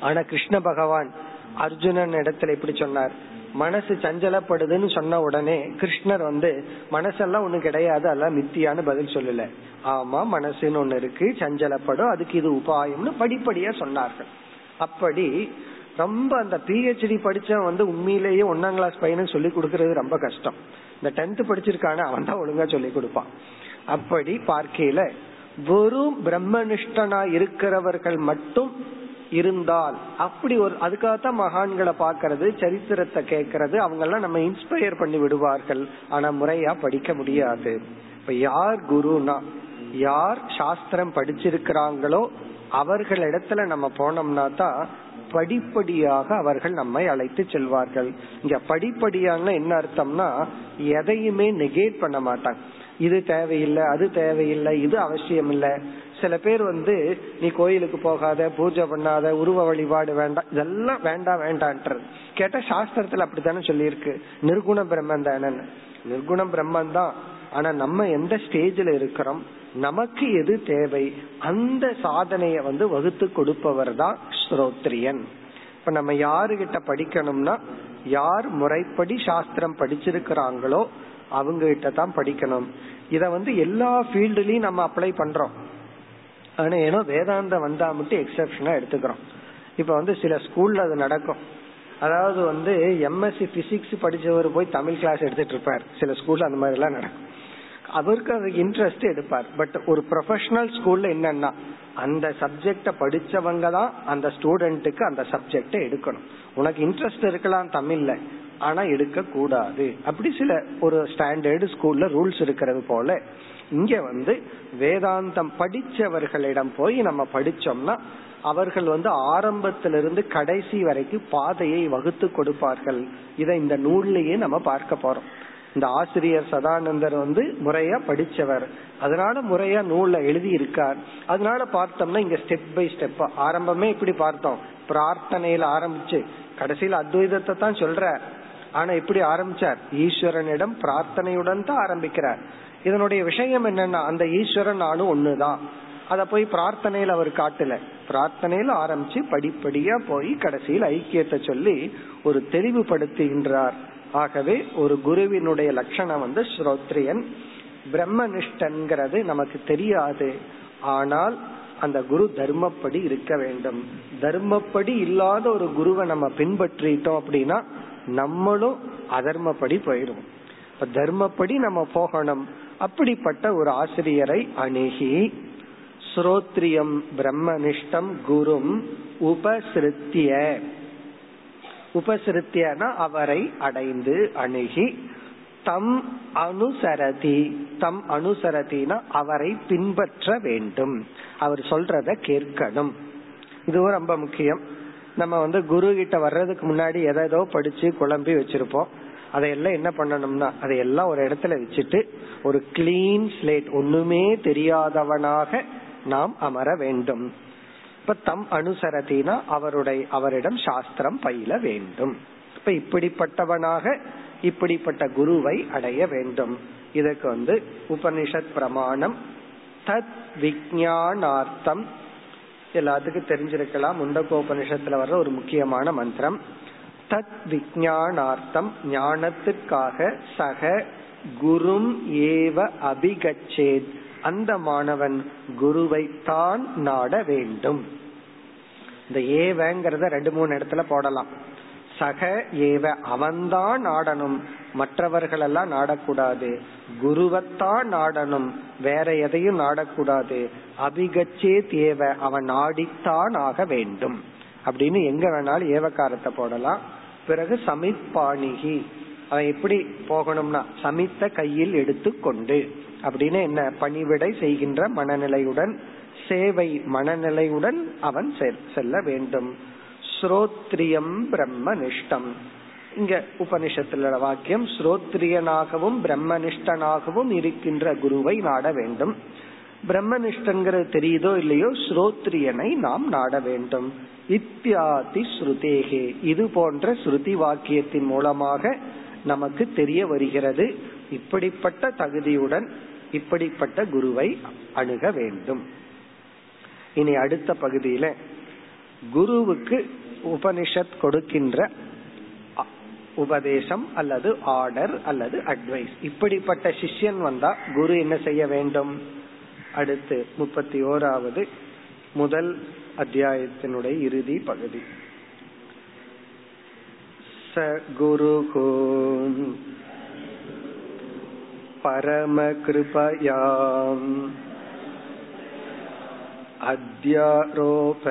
ஆனா கிருஷ்ண பகவான் அர்ஜுனன் இடத்துல இப்படி சொன்னார். மனசு சஞ்சலப்படுதுன்னு சொன்ன உடனே கிருஷ்ணர் வந்து மனசெல்லாம் ஒண்ணு கிடையாது அதெல்லாம் மித்தியான்னு பதில் சொல்லல. ஆமா மனசுன்னு ஒண்ணு இருக்கு சஞ்சலப்படும் அதுக்கு இது உபாயம்னு படிப்படியா சொன்னார்கள். அப்படி ரொம்ப அந்த பிஹெச்டி படிச்சவன் வந்து உண்மையிலேயே ஒன்னாம் கிளாஸ் பையனுக்கு சொல்லி கொடுக்கறது ரொம்ப கஷ்டம். இந்த டென்த் படிச்சிருக்கான அவன் தான் ஒழுங்கா சொல்லி கொடுப்பான். அப்படி பார்க்கையில வெறும் பிரம்மனிஷ்டனா இருக்கிறவர்கள் மட்டும் இருந்தால் அப்படி ஒரு அதுக்காகத்தான் மகான்களை பாக்கிறது சரித்திரத்தை கேட்கறது அவங்க எல்லாம் நம்ம இன்ஸ்பயர் பண்ணி விடுவார்கள். ஆனா முறையா படிக்க முடியாது. இப்ப யார் குருனா? யார் சாஸ்திரம் படிச்சிருக்கிறாங்களோ அவர்களிடத்துல நம்ம போனோம்னா தான் படிப்படியாக அவர்கள் நம்மை அழைத்து செல்வார்கள். இங்க படிப்படியான என்ன அர்த்தம்னா எதையுமே நெகேட் பண்ண மாட்டாங்க. இது தேவையில்லை அது தேவையில்லை இது அவசியம் இல்லை சில பேர் வந்து நீ கோயிலுக்கு போகாத பூஜை பண்ணாத உருவ வழிபாடு வேண்டாம் இதெல்லாம் வேண்டாம் வேண்டான்றது கேட்டா சாஸ்திரத்துல அப்படித்தானே சொல்லியிருக்கு. நிர்குண பிரம்மன் தானே நிர்குண பிரம்மன் தான். ஆனா நம்ம எந்த ஸ்டேஜ்ல இருக்கிறோம் நமக்கு எது தேவை அந்த சாதனைய வந்து வகுத்து கொடுப்பவர் தான் ஸ்ரோத்ரியன் இப்ப நம்ம யாருகிட்ட படிக்கணும்னா யார் முறைப்படி சாஸ்திரம் படிச்சிருக்கிறாங்களோ அவங்க கிட்ட தான் படிக்கணும். இத வந்து எல்லா ஃபீல்டுலயும் நம்ம அப்ளை பண்றோம். ஆனா ஏன்னா வேதாந்தம் வந்தா மட்டும் எக்ஸப்ஷனா எடுத்துக்கிறோம். இப்ப வந்து சில ஸ்கூல்ல அது நடக்கும். அதாவது வந்து எம்எஸ்சி பிசிக்ஸ் படிச்சவர் போய் தமிழ் கிளாஸ் எடுத்துட்டு இருப்பார். சில ஸ்கூல்ல அந்த மாதிரி எல்லாம் நடக்கும். அவருக்கு அது இன்ட்ரெஸ்ட் எடுப்பார். பட் ஒரு ப்ரொஃபஷனல் ஸ்கூல்ல என்னன்னா அந்த சப்ஜெக்ட படிச்சவங்க தான் அந்த ஸ்டூடெண்ட்டுக்கு அந்த சப்ஜெக்ட எடுக்கணும். உனக்கு இன்ட்ரெஸ்ட் இருக்கலாம் தமிழ்ல ஆனா எடுக்க கூடாது அப்படி சில ஒரு ஸ்டாண்டர்டு ஸ்கூல்ல ரூல்ஸ் இருக்கிறது போல இங்க வந்து வேதாந்தம் படிச்சவர்களிடம் போய் நம்ம படிச்சோம்னா அவர்கள் வந்து ஆரம்பத்திலிருந்து கடைசி வரைக்கும் பாதையை வகுத்து கொடுப்பார்கள். இதை இந்த நூல்லையே நம்ம பார்க்க போறோம். இந்த ஆசிரியர் சதானந்தர் வந்து முறையா படிச்சவர். அதனால முறையா நூல்ல எழுதி இருக்கார் அதனால பார்த்தோம்னா இங்க ஸ்டெப் பை ஸ்டெப் ஆரம்பமே இப்படி பார்த்தோம். பிரார்த்தனையில ஆரம்பிச்சு. கடைசியில் அத்வைதத்தை தான் சொல்ற ஆனா எப்படி ஆரம்பிச்சார். ஈஸ்வரனிடம் பிரார்த்தனையுடன் தான் ஆரம்பிக்கிறார். இதனுடைய விஷயம் என்னன்னா அந்த ஈஸ்வரன் நானும் ஒண்ணுதான். அத போய் பிரார்த்தனையில அவர் காட்டல. பிரார்த்தனையில ஆரம்பிச்சு படிப்படியா போய் கடைசியில் ஐக்கியத்தை சொல்லி ஒரு தெளிவுபடுத்துகின்றார். ஆகவே ஒரு குருவினுடைய லட்சணம் வந்து ஸ்ரோத்ரியன் பிரம்மனிஷ்டன்கிறது நமக்கு தெரியாது. ஆனால் அந்த குரு தர்மப்படி இருக்க வேண்டும். தர்மப்படி இல்லாத ஒரு குருவை நம்ம பின்பற்றிட்டோம் அப்படின்னா நம்மளும் அதர்மப்படி போயிடும் இப்ப தர்மப்படி நம்ம போகணும். அப்படிப்பட்ட ஒரு ஆசிரியரை அணுகி ஸ்ரோத்ரியம் பிரம்மனிஷ்டம் குரும் உபசிருத்திய. உபசிருத்தியனா அவரை அடைந்து அணுகி தம் அனுசரதி தம் அனுசரதினா அவரை பின்பற்ற வேண்டும். அவர் சொல்றத கேட்கணும். இதுவும் ரொம்ப முக்கியம். நம்ம வந்து குரு கிட்ட வர்றதுக்கு முன்னாடி எதோ படிச்சு குழம்பி வச்சிருப்போம். அதையெல்லாம் என்ன பண்ணணும்னா அதையெல்லாம் ஒரு இடத்துல வச்சுட்டு ஒரு கிளீன் ஸ்லேட் ஒண்ணுமே தெரியாதவனாக நாம் அமர வேண்டும். இப்ப தம் அனுசரதினா அவருடைய அவரிடம் சாஸ்திரம் பயில வேண்டும். இப்ப இப்படிப்பட்டவனாக இப்படிப்பட்ட குருவை அடைய வேண்டும். இதற்கு வந்து உபனிஷத் பிரமாணம் தத் விஜயானார்த்தம் எல்லாத்துக்கும் தெரிஞ்சிருக்கலாம். முண்டகோபனிஷத்துல வர்ற ஒரு முக்கியமான மந்திரம். தத் விஜயானார்த்தம் ஞானத்துக்காக சக குரும் ஏவ அபிகச்சேத். அந்த மாணவன் குருவை தான் நாட வேண்டும். இந்த ஏவங்கிறத ரெண்டு மூணு இடத்துல போடலாம். சக ஏவ அவன்தான் நாடனும் மற்றவர்கள் எல்லாம் நாடக்கூடாது. குருவத்தான் நாடனும் வேற எதையும் நாடக்கூடாது. அபிகச்சே தேவ அவன் நாடித்தான் ஆக வேண்டும். அப்படின்னு எங்க வேணாலும் ஏவக்காரத்தை போடலாம். பிறகு சமிப்பாணிகி. அவன் எப்படி போகணும்னா சமித்த கையில் எடுத்துக்கொண்டு. அப்படின்னு என்ன? பணிவிடை செய்கின்ற மனநிலையுடன் சேவை மனநிலையுடன் அவன் செல்ல வேண்டும். ஸ்ரோத்ரியம் பிரம்மனிஷ்டம். இங்க உபனிஷத்துல வாக்கியம் ஸ்ரோத்ரியனாகவும் பிரம்மனிஷ்டனாகவும் இருக்கின்ற குருவை நாட வேண்டும். பிரம்மனிஷ்டங்கிறது தெரியுதோ இல்லையோ ஸ்ரோத்ரியனை நாம் நாட வேண்டும். இத்தியாதி ஸ்ருதேகே. இது போன்ற ஸ்ருதி வாக்கியத்தின் மூலமாக நமக்கு தெரிய வருகிறது. இப்படிப்பட்ட தகுதியுடன் இப்படிப்பட்ட குருவை அணுக வேண்டும். இனி அடுத்த பகுதியில குருவுக்கு உபனிஷத் கொடுக்கின்ற உபதேசம் அல்லது ஆர்டர் அல்லது அட்வைஸ். இப்படிப்பட்ட சிஷ்யன் வந்தா குரு என்ன செய்ய வேண்டும்? அடுத்து முப்பத்தி ஓராவது முதல் அத்தியாயத்தினுடைய இறுதி பகுதி. ச குரு பரம अध्यारोप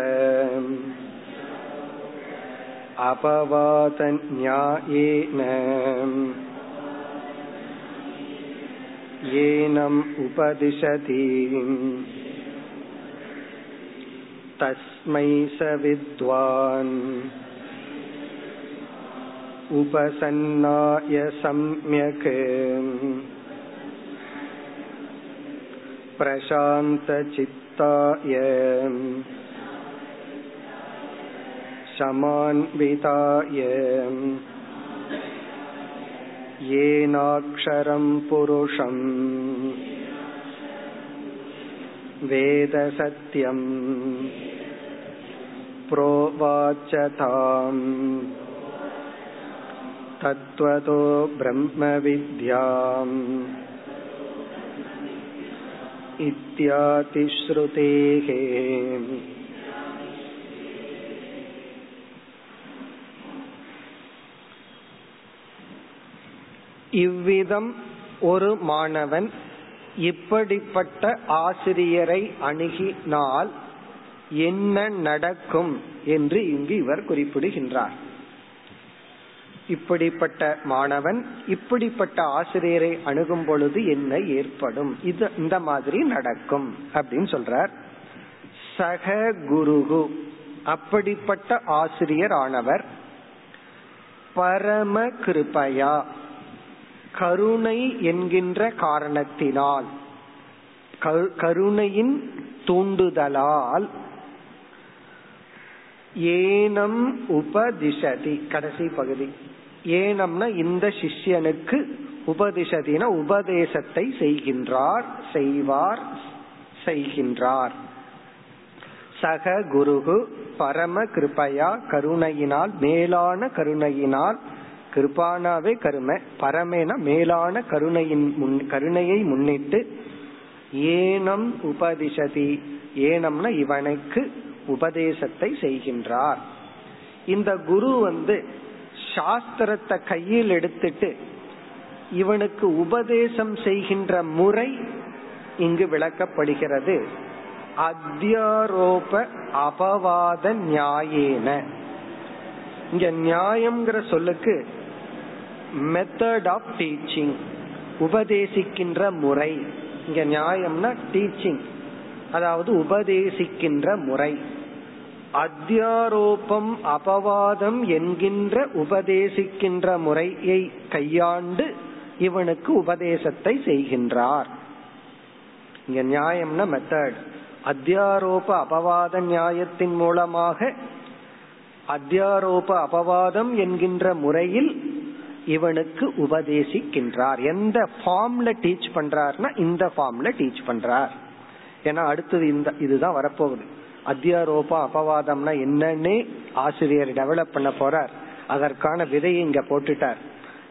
अपवादन्यायेन येनम् उपदिशति तस्मै स विद्वान् उपसन्नाय सम्यक् प्रशान्तचित्ताय समान्विताय येनाक्षरं पुरुषम् वेदसत्यम् प्रोवाच ताम् तत्त्वतो ब्रह्मविद्याम् इत्यातिश्रुतेः இவ்விதம் ஒரு மாணவன் இப்படிப்பட்ட ஆசிரியரை அணுகினால் என்ன நடக்கும் என்று இங்கு இவர் குறிப்பிடுகின்றார் இப்படிப்பட்ட மாணவன் இப்படிப்பட்ட ஆசிரியரை அணுகும் பொழுது என்ன ஏற்படும்? இது இந்த மாதிரி நடக்கும் அப்படின்னு சொல்றார். சக குருகு அப்படிப்பட்ட ஆசிரியர் ஆனவர். பரம கிருபையா கருணை என்கின்ற காரணத்தினால் கருணையின் தூண்டுதலால் ஏனம் உபதிஷதி கடைசி பகுதி. ஏனம்னா இந்த சிஷ்யனுக்கு உபதிஷதின உபதேசத்தை செய்கின்றார் செய்வார் செய்கின்றார். சக குருகு பரம கிருபையா கருணையினால் மேலான கருணையினால் கிருபானாவே கருமை பரமேன மேலான கருணையின் முன் கருணையை முன்னிட்டு ஏனம் உபதிஷதி ஏனம்னா இவனுக்கு உபதேசத்தை செய்கின்றார். இந்த குரு வந்து சாஸ்திரத்தை கையில் எடுத்துட்டு இவனுக்கு உபதேசம் செய்கின்ற முறை இங்கு விளக்கப்படுகிறது. அத்தியாரோப அபவாத நியாயேன. இங்க நியாயம்ங்கிற சொல்லுக்கு மெத்தட் ஆஃப் டீச்சிங் உபதேசிக்கின்ற முறை. இங்க நியாயம்னா டீச்சிங் அதாவது உபதேசிக்கின்ற முறை. அத்தியாரோபம் அபவாதம் என்கின்ற உபதேசிக்கின்ற முறையை கையாண்டு இவனுக்கு உபதேசத்தை செய்கின்றார். இங்க நியாயம்னா மெத்தட் அத்தியாரோப அபவாத நியாயத்தின் மூலமாக அத்தியாரோப அபவாதம் என்கின்ற முறையில் இவனுக்கு உபதேசிக்கின்றார். எந்த ஃபார்ம்ல டீச் பண்றார்னா இந்த ஃபார்ம்ல டீச் பண்றார். ஏன்னா அடுத்தது இந்த இதுதான் வரப்போகுது. அத்தியாரோப அபவாதம்னா என்னன்னு ஆசிரியர் டெவலப் பண்ண போறார். அதற்கான விதையை இங்க போட்டுட்டார்.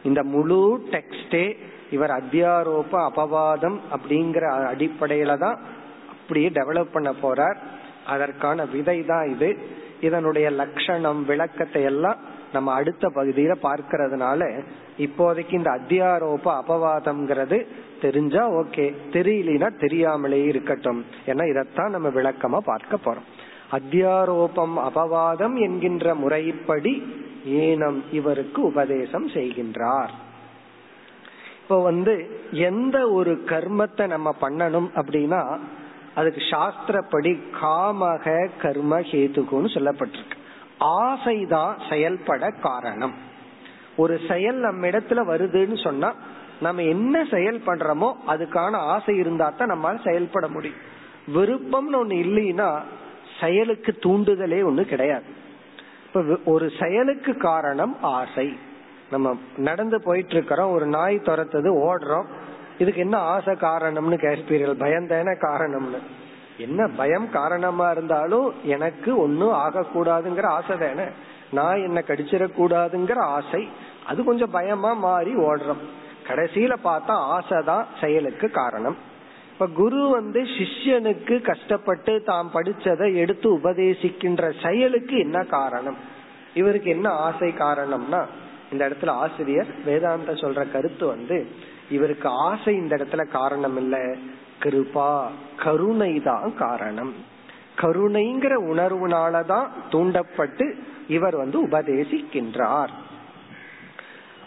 இந்த முழு டெக்ஸ்டே இவர் அத்தியாரோப அபவாதம் அப்படிங்கிற அடிப்படையில தான் அப்படியே டெவலப் பண்ண போறார். அதற்கான விதை தான் இது. இதனுடைய லட்சணம் விளக்கத்தை எல்லாம் நம்ம அடுத்த பகுதியில பார்க்கறதுனால இப்போதைக்கு இந்த அத்தியாரோப அபவாதம்ங்கிறது தெரிஞ்சா ஓகே தெரியலனா தெரியாமலே இருக்கட்டும். ஏன்னா இதத்தான் நம்ம விளக்கமா பார்க்க போறோம். அத்தியாரோபம் அபவாதம் என்கின்ற முறைப்படி ஏனம் இவருக்கு உபதேசம் செய்கின்றார். இப்போ வந்து எந்த ஒரு கர்மத்தை நம்ம பண்ணணும் அப்படின்னா அதுக்கு சாஸ்திரப்படி காமக கர்ம ஹேதுகுன்னு சொல்லப்பட்டிருக்கு. ஆசைதான் செயல்பட காரணம். ஒரு செயல் நம்ம இடத்துல வருதுன்னு சொன்னா நம்ம என்ன செயல் பண்றோமோ அதுக்கான ஆசை இருந்தா தான் நம்மளால செயல்பட முடியும். விருப்பம்னு ஒண்ணு இல்லைன்னா செயலுக்கு தூண்டுதலே ஒண்ணு கிடையாது. இப்ப ஒரு செயலுக்கு காரணம் ஆசை. நம்ம நடந்து போயிட்டு இருக்கிறோம் ஒரு நாய் துரத்தது ஓடுறோம் இதுக்கு என்ன ஆசை காரணம்னு கேட்பீர்கள்? பயந்தேன காரணம்னு. என்ன பயம் காரணமா இருந்தாலும் எனக்கு ஒன்னும் ஆகக்கூடாதுங்கிற ஆசை தானே? நான் என்ன கடிச்சிடக்கூடாதுங்கிற ஆசை. அது கொஞ்சம் பயமா மாறி ஓடுறோம். கடைசியில பார்த்தா ஆசைதான் செயலுக்கு காரணம். இப்ப குரு வந்து சிஷ்யனுக்கு கஷ்டப்பட்டு தாம் படிச்சதை எடுத்து உபதேசிக்கின்ற செயலுக்கு என்ன காரணம்? இவருக்கு என்ன ஆசை காரணம்னா இந்த இடத்துல ஆசிரியர் வேதாந்த சொல்ற கருத்து வந்து இவருக்கு ஆசை இந்த இடத்துல காரணம் இல்ல கிருபா கருணை தான் காரணம். கருணைங்கிற உணர்வுனாலதான் தூண்டப்பட்டு இவர் வந்து உபதேசிக்கின்றார்.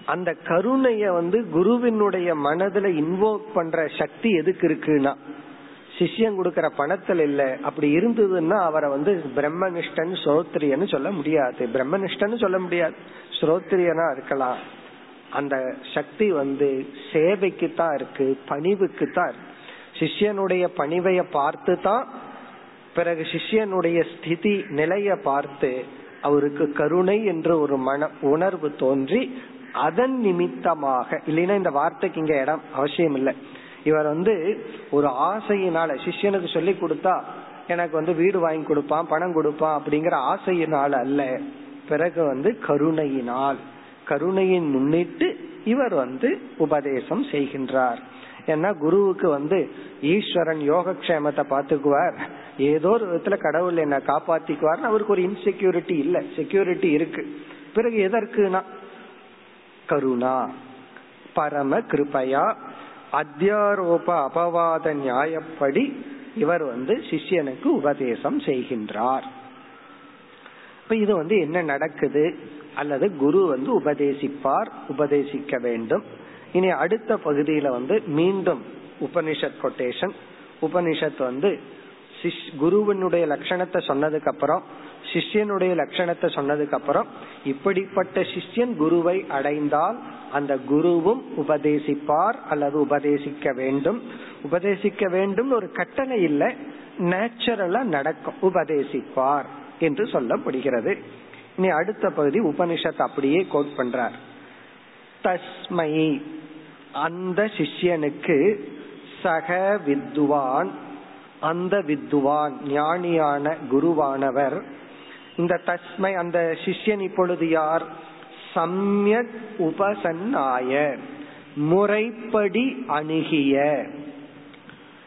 அந்த கருணைய வந்து குருவினுடைய மனதுல இன்வோக் பண்ற சக்தி எதுக்கு இருக்குன்னா சிஷ்யம் கொடுக்கற பணத்தில் இல்ல. அப்படி இருந்ததுன்னா அவரை வந்து பிரம்மனிஷ்டன் ஸ்ரோத்ரியன்னு சொல்ல முடியாது. பிரம்மனிஷ்டன் சொல்ல முடியாது. ஸ்ரோத்ரியனா இருக்கலாம். அந்த சக்தி வந்து சேவைக்கு தான் இருக்கு பணிவுக்கு தான் சிஷ்யனுடைய பணிவைய பார்த்து தான் பிறகு சிஷ்யனுடைய ஸ்திதி நிலைய பார்த்து அவருக்கு கருணை என்ற ஒரு மன உணர்வு தோன்றி அதன் நிமித்தமாக இல்லைன்னா இந்த வார்த்தைக்கு இங்க இடம் அவசியம் இல்லை இவர் வந்து ஒரு ஆசையினால சிஷ்யனுக்கு சொல்லி கொடுத்தா எனக்கு வந்து வீடு வாங்கி கொடுப்பான் பணம் கொடுப்பான் அப்படிங்கிற ஆசையினால அல்ல. பிறகு வந்து கருணையினால். கருணையின் முன்னிட்டு இவர் வந்து உபதேசம் செய்கின்றார். ஏன்னா குருவுக்கு வந்து ஈஸ்வரன் யோகக்ஷேமத்தை பாத்துக்குவார் ஏதோ ஒரு விதத்துல கடவுள் என்ன காப்பாத்திக்குவார் அவருக்கு ஒரு இன்செக்யூரிட்டி இல்ல. செக்யூரிட்டி இருக்கு. பிறகு எதற்குனா? கருணா பரம கிருபையா அத்தியாரோப அபவாத நியாயப்படி இவர் வந்து சிஷ்யனுக்கு உபதேசம் செய்கின்றார். இப்ப இது வந்து என்ன நடக்குது? அல்லது குரு வந்து உபதேசிப்பார் உபதேசிக்க வேண்டும். இனி அடுத்த பகுதியில வந்து மீண்டும் உபனிஷத் கொட்டேஷன் உபனிஷத் வந்து குருவினுடைய லட்சணத்தை சொன்னதுக்கு அப்புறம் சிஷ்யனுடைய லட்சணத்தை சொன்னதுக்கு அப்புறம் இப்படிப்பட்ட சிஷ்யன் குருவை அடைந்தால் அந்த குருவும் உபதேசிப்பார் அல்லது உபதேசிக்க வேண்டும். உபதேசிக்க வேண்டும் ஒரு கட்டளை இல்லை நேச்சுரலா நடக்கும். உபதேசிப்பார். என்று சொல்லப்படுகிறது. இனி அடுத்த பகுதி உபனிஷத் அப்படியே கோட் பண்றார். தஸ்மை அந்த சிஷ்யனுக்கு சக வித்வான் அந்த வித்வான் ஞானியான குருவானவர். இந்த தஸ்மை அந்த சிஷ்யன் இப்பொழுது யார்? சம்யக் உபசன்னாய முறைப்படி அணுகிய.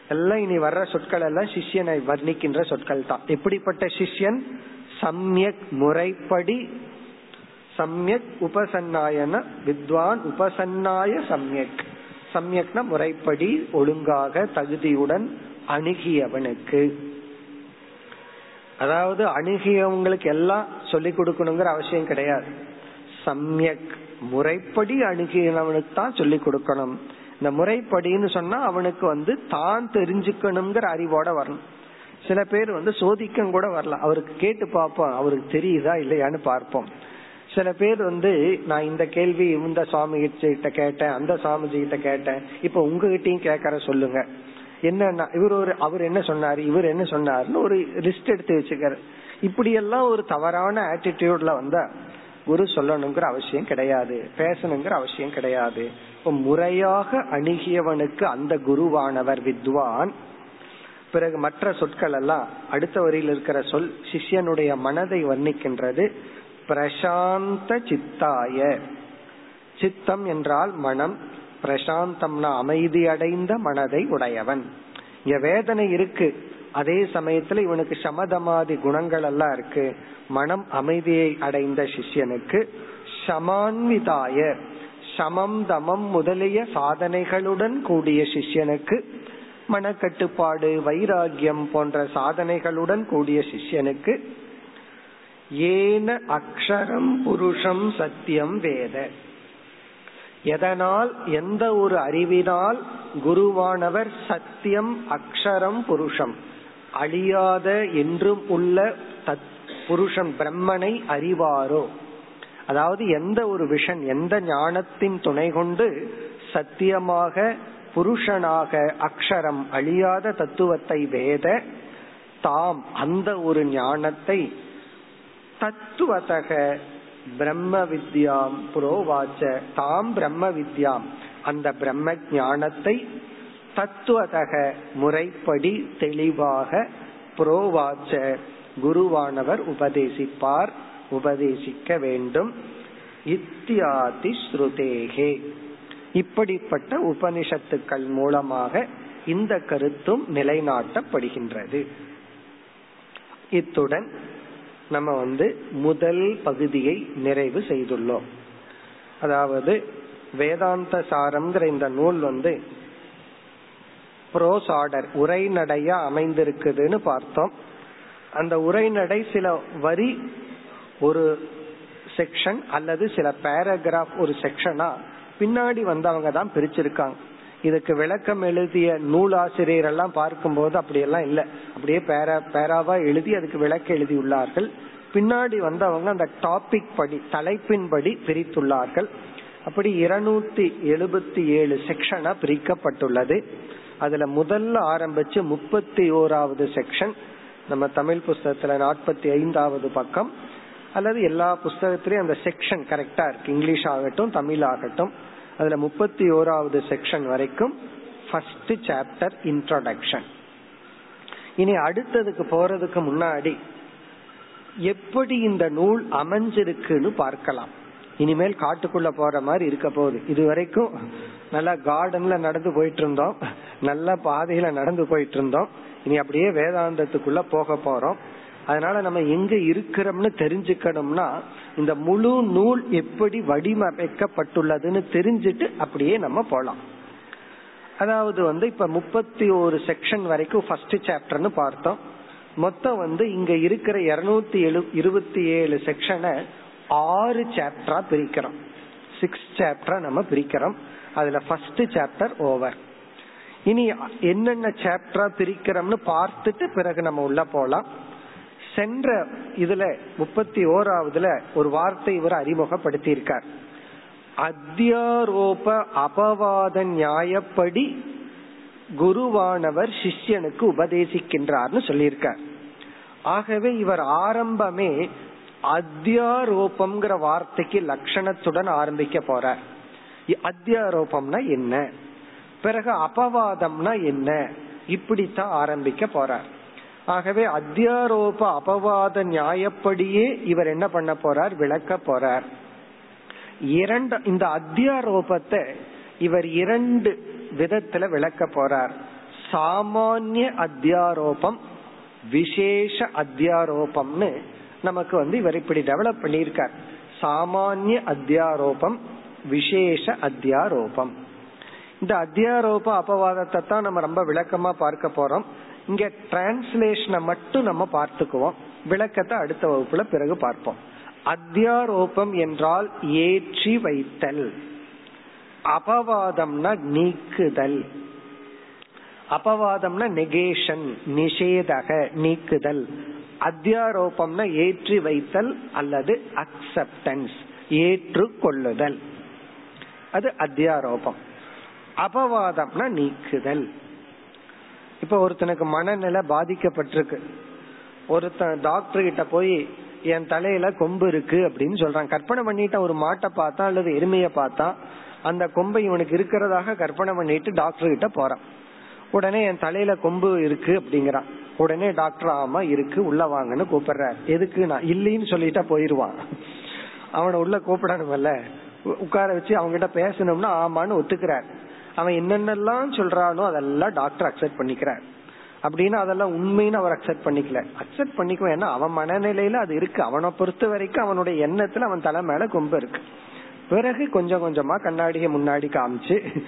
எல்லாம் இனி வர்ற சொற்கள் எல்லாம் சிஷ்யனை வர்ணிக்கின்ற சொற்கள் தான் எப்படிப்பட்ட சிஷ்யன்? சம்யக் முறைப்படி சம்யக் உபசன்னாயன வித்வான் உபசன்னாய சம்யக். சம்யக்னா முறைப்படி ஒழுங்காக தகுதியுடன் அணுகியவனுக்கு. அதாவது அணுகியவங்களுக்கு எல்லாம் சொல்லி கொடுக்கணுங்கிற அவசியம் கிடையாது. சமயக் முறைப்படி அணுகினவனுக்கு தான் சொல்லி கொடுக்கணும். இந்த முறைப்படின்னு சொன்னா அவனுக்கு வந்து தான் தெரிஞ்சுக்கணுங்கிற அறிவோட வரணும். சில பேர் வந்து சோதிக்கம் கூட வரலாம். அவருக்கு கேட்டு பார்ப்போம். அவருக்கு தெரியுதா இல்லையான்னு பார்ப்போம். சில பேர் வந்து நான் இந்த கேள்வி இந்த சுவாமி கிட்ட கேட்டேன் அந்த சுவாமிஜி கிட்ட கேட்டேன். இப்ப உங்ககிட்டயும் கேட்கற சொல்லுங்க. என்னன்னா இவர் ஒரு அவர் என்ன சொன்னாரு? இவர் என்ன சொன்னாருன்னு ஒரு லிஸ்ட் எடுத்து வச்சுக்கிறார். இப்படி எல்லாம் ஒரு தவறான ஆட்டிடியூட்ல வந்தா குரு சொல்லணுங்கிற அவசியம் கிடையாது. பேசணுங்கிற அவசியம் கிடையாது. முறையாக அணுகியவனுக்கு அந்த குருவானவர் வித்வான். பிறகு மற்ற சொற்கள் எல்லாம் அடுத்த வரியில் இருக்கிற சொல் சிஷ்யனுடைய மனதை வர்ணிக்கின்றது. பிரசாந்த சித்தாய. சித்தம் என்றால் மனம். பிரசாந்தம்னா அமைதி அடைந்த மனதை உடையவன். இங்க வேதனை இருக்கு. அதே சமயத்துல இவனுக்கு சமதமாதி குணங்கள் எல்லாம் இருக்கு. மனம் அமைதியை அடைந்த சிஷ்யனுக்கு சமான்விதாய சமம் தமம் முதலிய சாதனைகளுடன் கூடிய சிஷ்யனுக்கு மனக்கட்டுப்பாடு வைராகியம் போன்ற சாதனைகளுடன் கூடிய சிஷ்யனுக்கு ஏன அக்ஷரம் புருஷம் சத்தியம் வேத. எதனால்? எந்த ஒரு அறிவினால் குருவானவர் சத்தியம் அக்ஷரம் புருஷம். அழியாத என்றும் உள்ள தத் புருஷன் பிரம்மனை அறிவாரோ? அதாவது எந்த ஒரு விஷன் எந்த ஞானத்தின் துணை கொண்டு சத்தியமாக புருஷனாக அக்ஷரம் அழியாத தத்துவத்தை வேத தாம் அந்த ஒரு ஞானத்தை தத்துவதக பிரம்ம வித்யாம் புரோவாச்ச தாம் பிரம்ம வித்யாம். அந்த பிரம்ம ஞானத்தை தத்துவதக முறைப்படி தெளிவாக புரோவாச்ச குருவானவர் உபதேசிப்பார் உபதேசிக்க வேண்டும். இத்தியாதி ஸ்ருதேகே. இப்படிப்பட்ட உபனிஷத்துக்கள் மூலமாக இந்த கருத்தும் நிலைநாட்டப்படுகின்றது. இத்துடன் நம்ம வந்து முதல் பகுதியை நிறைவு செய்துள்ளோம். அதாவது வேதாந்த சாரம்ங்கிற இந்த நூல் வந்து ப்ரோஸ் ஆர்டர் உரைநடையா அமைந்திருக்குதுன்னு பார்த்தோம். அந்த உரைநடை சில வரி ஒரு செக்ஷன் அல்லது சில பேராகிராஃப் ஒரு செக்ஷனா பின்னாடி வந்தவங்க தான் பிரிச்சிருக்காங்க. இதுக்கு விளக்கம் எழுதிய நூலாசிரியர் எல்லாம் பார்க்கும்போது அப்படியெல்லாம் இல்லை. அப்படியே பேரா பேராவா எழுதி அதுக்கு விளக்க எழுதியுள்ளார்கள். பின்னாடி வந்தவங்க அந்த டாபிக் படி தலைப்பின்படி பிரித்துள்ளார்கள். அப்படி இருநூத்தி எழுபத்தி ஏழு செக்ஷனா பிரிக்கப்பட்டுள்ளது. அதுல முதல்ல ஆரம்பிச்சு முப்பத்தி ஓராவது செக்ஷன் நம்ம தமிழ் புஸ்தகத்துல நாற்பத்தி ஐந்தாவது பக்கம் அல்லது எல்லா புஸ்தகத்திலயும் அந்த செக்ஷன் கரெக்டா இருக்கு. இங்கிலீஷ் ஆகட்டும் தமிழ் ஆகட்டும். அதுல முப்பத்தி ஓராவது செக்ஷன் வரைக்கும் ஃபர்ஸ்ட் சாப்டர் இன்ட்ரோடக்ஷன் இனி அடுத்ததுக்கு போறதுக்கு முன்னாடி எப்படி இந்த நூல் அமைஞ்சிருக்குன்னு பார்க்கலாம். இனிமேல் காட்டுக்குள்ள போற மாதிரி இருக்க போகுது. இது வரைக்கும் நல்லா கார்டன்ல நடந்து போயிட்டு இருந்தோம் நல்ல பாதையில நடந்து போயிட்டு இருந்தோம் இனி அப்படியே வேதாந்தத்துக்குள்ள போக போறோம். அதனால நம்ம எங்க இருக்கிறோம்னு தெரிஞ்சுக்கணும்னா இந்த முழு நூல் எப்படி வடிவமைக்கப்பட்டுள்ளதுன்னு தெரிஞ்சுட்டு அப்படியே நம்ம போலாம். அதாவது வந்து இப்ப முப்பத்தி ஒரு செக்ஷன் வரைக்கும் ஃபர்ஸ்ட் சாப்டர்னு பார்த்தோம். மொத்தம் வந்து இங்க இருக்கிற இருநூத்தி எழு இருபத்தி ஏழு செக்ஷனை ஆறு சாப்டரா பிரிக்கிறோம். சிக்ஸ் சாப்டரா நம்ம பிரிக்கிறோம். அதுல ஃபர்ஸ்ட் சாப்டர் ஓவர் இனி என்னென்ன சாப்டரா பிரிக்கிறோம்னு பார்த்துட்டு பிறகு நம்ம உள்ள போலாம். சென்ற இதுல முப்பத்தி ஓராவதுல ஒரு வார்த்தை இவர் அறிமுகப்படுத்தி இருக்கார் அத்தியாரோப அபவாத நியாயப்படி குருவானவர் சிஷ்யனுக்கு உபதேசிக்கின்றார்னு சொல்லியிருக்கார். ஆகவே இவர் ஆரம்பமே அத்தியாரோபம்ங்கிற வார்த்தைக்கு லட்சணத்துடன் ஆரம்பிக்க போற. அத்தியாரோபம்னா என்ன? பிறகு அபவாதம்னா என்ன? இப்படித்தான் ஆரம்பிக்க போறார் ஆகவே அத்தியாரோப அபவாத நியாயப்படியே இவர் என்ன பண்ண போறார்? விளக்க போறார். இரண்டு இந்த அத்தியாரோபத்தை இவர் இரண்டு விதத்துல விளக்க போறார். சாமானிய அத்தியாரோபம் விசேஷ அத்தியாரோபம்னு நமக்கு வந்து இவர் இப்படி டெவலப் பண்ணியிருக்கார். சாமானிய அத்தியாரோபம் விசேஷ அத்தியாரோபம். இந்த அத்தியாரோப அபவாதத்தை தான் நம்ம ரொம்ப விளக்கமா பார்க்க போறோம். இங்க டிரான்ஸ்லேஷனை மட்டும் நம்ம பார்த்துக்குவோம். விளக்கத்தை அடுத்த வகுப்புல பிறகு பார்ப்போம். அத்தியாரோபம் என்றால் ஏற்றி வைத்தல். அபவாதம்னா நீக்குதல். அபவாதம்னா நெகேஷன் நிஷேதக நீக்குதல். அத்தியாரோபம்னா ஏற்றி வைத்தல் அல்லது அக்செப்டன்ஸ் ஏற்றுக்கொள்ளுதல். அது அத்தியாரோபம். அபவாதம்னா நீக்குதல். இப்ப ஒருத்தனுக்கு மனநிலை பாதிக்கப்பட்டிருக்கு. ஒருத்தன் டாக்டர் கிட்ட போய் என் தலையில கொம்பு இருக்கு அப்படின்னு சொல்றான். கற்பனை பண்ணிட்ட ஒரு மாட்டை பார்த்தா அல்லது எருமையை பார்த்தா அந்த கொம்பை இவனுக்கு இருக்கிறதாக கற்பனை பண்ணிட்டு டாக்டர் கிட்ட போறான். உடனே என் தலையில கொம்பு இருக்கு அப்படிங்கிறான். உடனே டாக்டர் ஆமா இருக்கு உள்ள வாங்கன்னு கூப்பிடுறாரு. எதுக்கு நான்? இல்லைன்னு சொல்லிட்டா போயிருவான். அவனை உள்ள கூப்பிடணும்ல உட்கார வச்சு அவங்ககிட்ட பேசணும்னா ஆமான்னு ஒத்துக்கிறார். அவன் என்னென்னலாம் சொல்றானோ அதெல்லாம் டாக்டர் அக்செப்ட் பண்ணிக்கிறார். அப்படின்னு அதெல்லாம் உண்மைன்னு அவர் அக்செப்ட் பண்ணிக்கல. அக்செப்ட் பண்ணிக்குவேன். ஏன்னா அவன் மனநிலையில அது இருக்கு. அவனை பொறுத்த வரைக்கும் அவனுடைய எண்ணத்துல அவன் தலை மேல கொம்பு இருக்கு. பிறகு கொஞ்சம் கொஞ்சமா கண்ணாடியை முன்னாடி காமிச்சு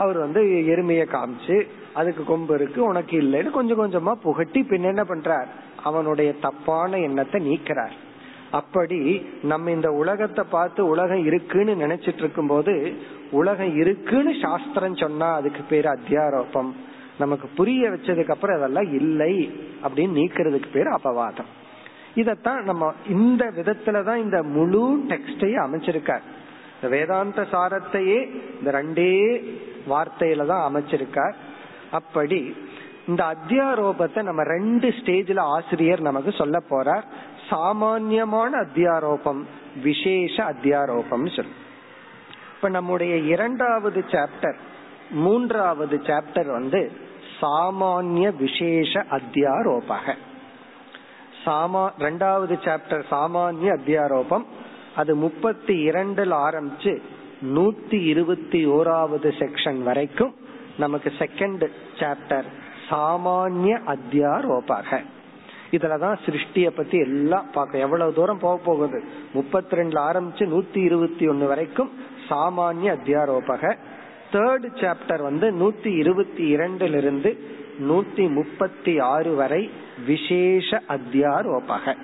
அவர் வந்து எருமைய காமிச்சு அதுக்கு கொம்பு இருக்கு உனக்கு இல்லைன்னு கொஞ்சம் கொஞ்சமா புகட்டி பின் என்ன பண்றார்? அவனுடைய தப்பான எண்ணத்தை நீக்கிறார். அப்படி நம்ம இந்த உலகத்தை பார்த்து உலகம் இருக்குன்னு நினைச்சிட்டு இருக்கும் போது உலகம் இருக்குன்னு சாஸ்திரம் சொன்னா அதுக்கு பேரு அத்தியாரோபம். நமக்கு புரிய வச்சதுக்கு அப்புறம் அதெல்லாம் இல்லை அப்படின்னு நீக்கிறதுக்கு பேர் அபவாதம். இதத்தான் நம்ம இந்த விதத்துலதான் இந்த முழு டெக்ஸ்டையும் அமைச்சிருக்கார். இந்த வேதாந்த சாரத்தையே இந்த ரெண்டே வார்த்தையில தான் அமைச்சிருக்கார். அப்படி இந்த அத்தியாரோபத்தை நம்ம ரெண்டு ஸ்டேஜ்ல ஆசிரியர் நமக்கு சொல்ல போறார். சாமான்யமான அத்தியாரோபம் விசேஷ அத்தியாரோபம் சொல்லு. இப்ப நம்முடைய இரண்டாவது சாப்டர் மூன்றாவது சாப்டர் வந்து சாமானிய விசேஷ அத்தியாரோபக. சாமா ரெண்டாவது சாப்டர் சாமானிய அத்தியாரோபம் அது முப்பத்தி இரண்டுல ஆரம்பிச்சு நூத்தி இருபத்தி ஓராவது செக்ஷன் வரைக்கும் நமக்கு செகண்ட் சாப்டர் சாமானிய அத்தியாரோபக. இதுலதான் சிருஷ்டிய பத்தி எல்லாம் பார்க்க எவ்வளவு தூரம் போக போகுது? முப்பத்தி ரெண்டுல ஆரம்பிச்சு நூத்தி இருபத்தி ஒன்னு வரைக்கும் சாமானிய அத்தியாரோபக. தேர்ட் சாப்டர் வந்து நூத்தி இருபத்தி இரண்டுல இருந்து நூத்தி முப்பத்தி ஆறு வரை விசேஷ அத்தியாரோபக.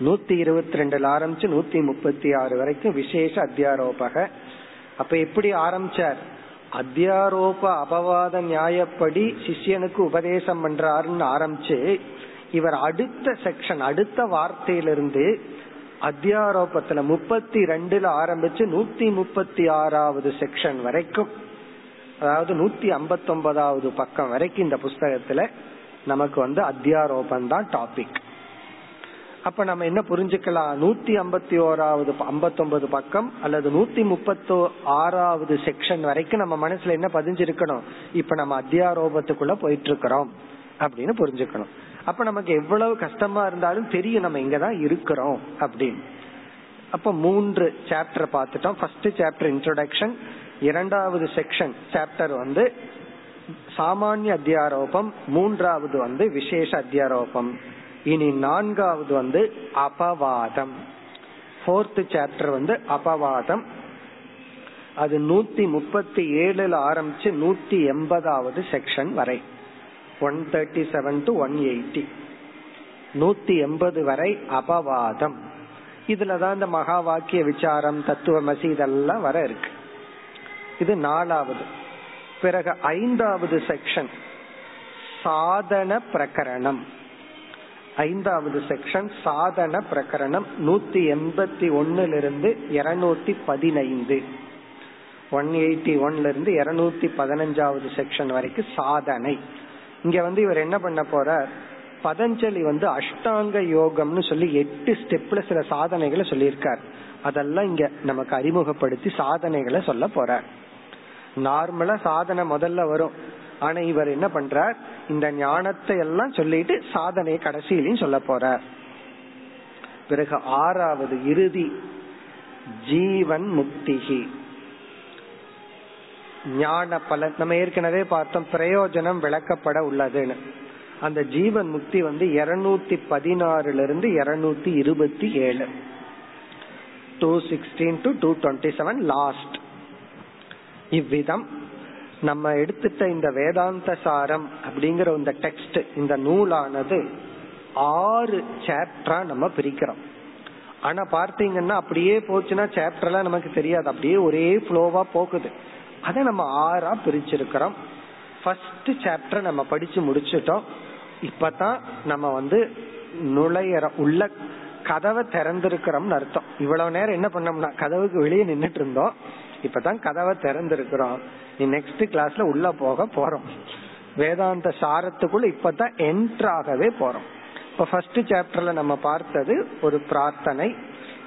நூத்தி இருபத்தி ரெண்டுல ஆரம்பிச்சு நூத்தி முப்பத்தி ஆறு வரைக்கும் விசேஷ அத்தியாரோபக. அப்ப எப்படி ஆரம்பிச்சார்? அத்தியாரோப அபவாத நியாயப்படி சிஷ்யனுக்கு உபதேசம் பண்றாருன்னு ஆரம்பிச்சு இவர் அடுத்த செக்ஷன் அடுத்த வார்த்தையிலிருந்து அத்தியாரோபத்துல முப்பத்தி ரெண்டுல ஆரம்பிச்சு நூத்தி முப்பத்தி ஆறாவது செக்ஷன் வரைக்கும் அதாவது நூத்தி ஐம்பத்தி ஒன்பதாவது பக்கம் வரைக்கும் இந்த புஸ்தகத்துல நமக்கு வந்து அத்தியாரோபம் தான் டாபிக் அப்ப நம்ம என்ன புரிஞ்சுக்கலாம்? நூத்தி ஐம்பத்தி ஓராவது ஐம்பத்தொன்பது பக்கம் அல்லது நூத்தி முப்பத்தோ ஆறாவது செக்ஷன் வரைக்கும் நம்ம மனசுல என்ன பதிஞ்சிருக்கணும்? இப்ப நம்ம அத்தியாரோபத்துக்குள்ள போயிட்டு இருக்கிறோம் அப்படின்னு புரிஞ்சுக்கணும். அப்ப நமக்கு எவ்வளவு கஷ்டமா இருந்தாலும் தெரியும் நம்ம இங்கதான் இருக்கிறோம் அப்படின்னு. அப்ப மூன்று சாப்டர் பார்த்துட்டோம். ஃபர்ஸ்ட் சாப்டர் இன்ட்ரோடக்ஷன் இரண்டாவது செக்ஷன் சாப்டர் வந்து சாமானிய அத்தியாரோபம். மூன்றாவது வந்து விசேஷ அத்தியாரோபம். இனி நான்காவது வந்து அபவாதம். போர்த் சாப்டர் வந்து அபவாதம். அது நூத்தி முப்பத்தி ஏழுல ஆரம்பிச்சு நூத்தி எண்பதாவது செக்ஷன் வரை. One thirty seven to one eighty நூத்தி எண்பது வரை அபவாதம். இதுலதான் இந்த மகா வாக்கிய விசாரம் தத்துவமசி இதெல்லாம் வர இருக்கு. இது நாலாவது. பிறகு ஐந்தாவது செக்ஷன் சாதன பிரகரணம். ஐந்தாவது செக்ஷன் சாதன பிரகரணம் நூத்தி எண்பத்தி ஒன்னுல இருந்து இருநூத்தி பதினைந்து. ஒன் எயிட்டி ஒன்ல இருந்து இருநூத்தி பதினஞ்சாவது செக்ஷன் வரைக்கும் சாதனை. இங்க வந்து இவர் என்ன பண்ண போறார்? பதஞ்சலி வந்து அஷ்டாங்க யோகம்னு சொல்லி எட்டு ஸ்டெப்ல சில சாதனைகளை சொல்லியிருக்கார். அதெல்லாம் இங்க நமக்கு அறிமுகப்படுத்தி சாதனைகளை சொல்ல போறார். நார்மலா சாதனை முதல்ல வரும். ஆனா இவர் என்ன பண்றார்? இந்த ஞானத்தை எல்லாம் சொல்லிட்டு சாதனையை கடைசியிலையும் சொல்ல போறார். பிறகு ஆறாவது இறுதி ஜீவன் முக்திகி ஞான பலன் நம்ம ஏற்கனவே பார்த்தோம் பிரயோஜனம் விளக்கப்பட உள்ளதுன்னு. அந்த ஜீவன் முக்தி வந்து இருநூத்தி பதினாறுல இருந்து இருநூத்தி இருபத்தி ஏழு. Two sixteen to two twenty seven last இவ்விதம் நம்ம எடுத்துட்ட இந்த வேதாந்த சாரம் அப்படிங்கிற இந்த டெக்ஸ்ட் இந்த நூலானது ஆறு சாப்டரா நம்ம பிரிக்கிறோம். ஆனா பார்த்தீங்கன்னா அப்படியே போச்சுன்னா சாப்டர்லாம் நமக்கு தெரியாது. அப்படியே ஒரே ஃப்ளோவா போகுது. அதை நம்ம ஆறா பிரிச்சிருக்கிறோம். ஃபர்ஸ்ட் சாப்டர் நம்ம படிச்சு முடிச்சிட்டோம். இப்பதான் நம்ம வந்து நுழையற உள்ள கதவை திறந்திருக்கிறோம்னு அர்த்தம். இவ்வளவு நேரம் என்ன பண்ணோம்னா கதவுக்கு வெளியே நின்றுட்டு இருந்தோம். இப்பதான் கதவை திறந்திருக்கிறோம். நீ நெக்ஸ்ட் கிளாஸ்ல உள்ள போக போறோம். வேதாந்த சாரத்துக்குள்ள இப்பதான் என்ட்ராகவே போறோம். இப்ப ஃபர்ஸ்ட் சாப்டர்ல நம்ம பார்த்தது ஒரு பிரார்த்தனை.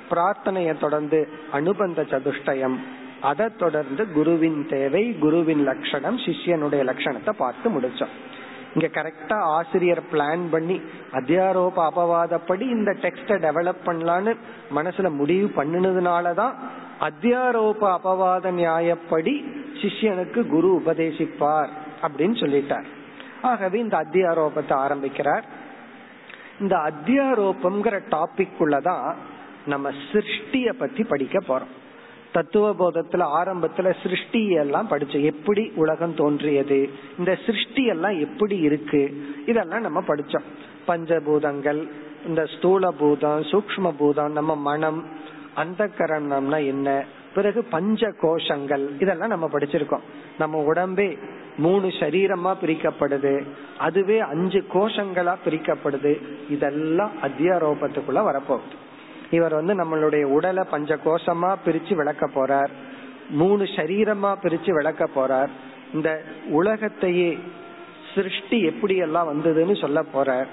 பிரார்த்தனையை தொடர்ந்து அனுபந்த சதுஷ்டயம். அதை தொடர்ந்து குருவின் தேவை குருவின் லட்சணம் சிஷ்யனுடைய லட்சணத்தை பார்த்து முடிச்சோம். இங்க கரெக்டா ஆசிரியர் பிளான் பண்ணி அத்தியாரோப அபவாதப்படி இந்த டெக்ஸ்ட டெவலப் பண்ணலான்னு மனசுல முடிவு பண்ணினதுனாலதான் அத்தியாரோப அபவாத நியாயப்படி சிஷ்யனுக்கு குரு உபதேசிப்பார் அப்படின்னு சொல்லிட்டார். ஆகவே இந்த அத்தியாரோபத்தை ஆரம்பிக்கிறார். இந்த அத்தியாரோபம்ங்கிற டாபிக் உள்ளதான் நம்ம சிருஷ்டிய பத்தி படிக்க போறோம். தத்துவ போதத்துல ஆரம்பத்துல சிருஷ்டி எல்லாம் படிச்சு எப்படி உலகம் தோன்றியது இந்த சிருஷ்டி எல்லாம் எப்படி இருக்கு இதெல்லாம் நம்ம படிச்சோம். பஞ்சபூதங்கள் இந்த ஸ்தூல பூதம் சூக்ம பூதம் நம்ம மனம் அந்த கரணம்னா என்ன பிறகு பஞ்ச கோஷங்கள் இதெல்லாம் நம்ம படிச்சிருக்கோம். நம்ம உடம்பே மூணு சரீரமா பிரிக்கப்படுது அதுவே அஞ்சு கோஷங்களா பிரிக்கப்படுது இதெல்லாம் அத்தியாரோபத்துக்குள்ள வரப்போகுது. இவர் வந்து நம்மளுடைய உடலை பஞ்ச கோஷமா பிரிச்சு விளக்க போறார். மூணு சரீரமா பிரிச்சு விளக்க போறார். இந்த உலகத்தையே சிருஷ்டி எப்படி எல்லாம் வந்ததுன்னு சொல்ல போறார்.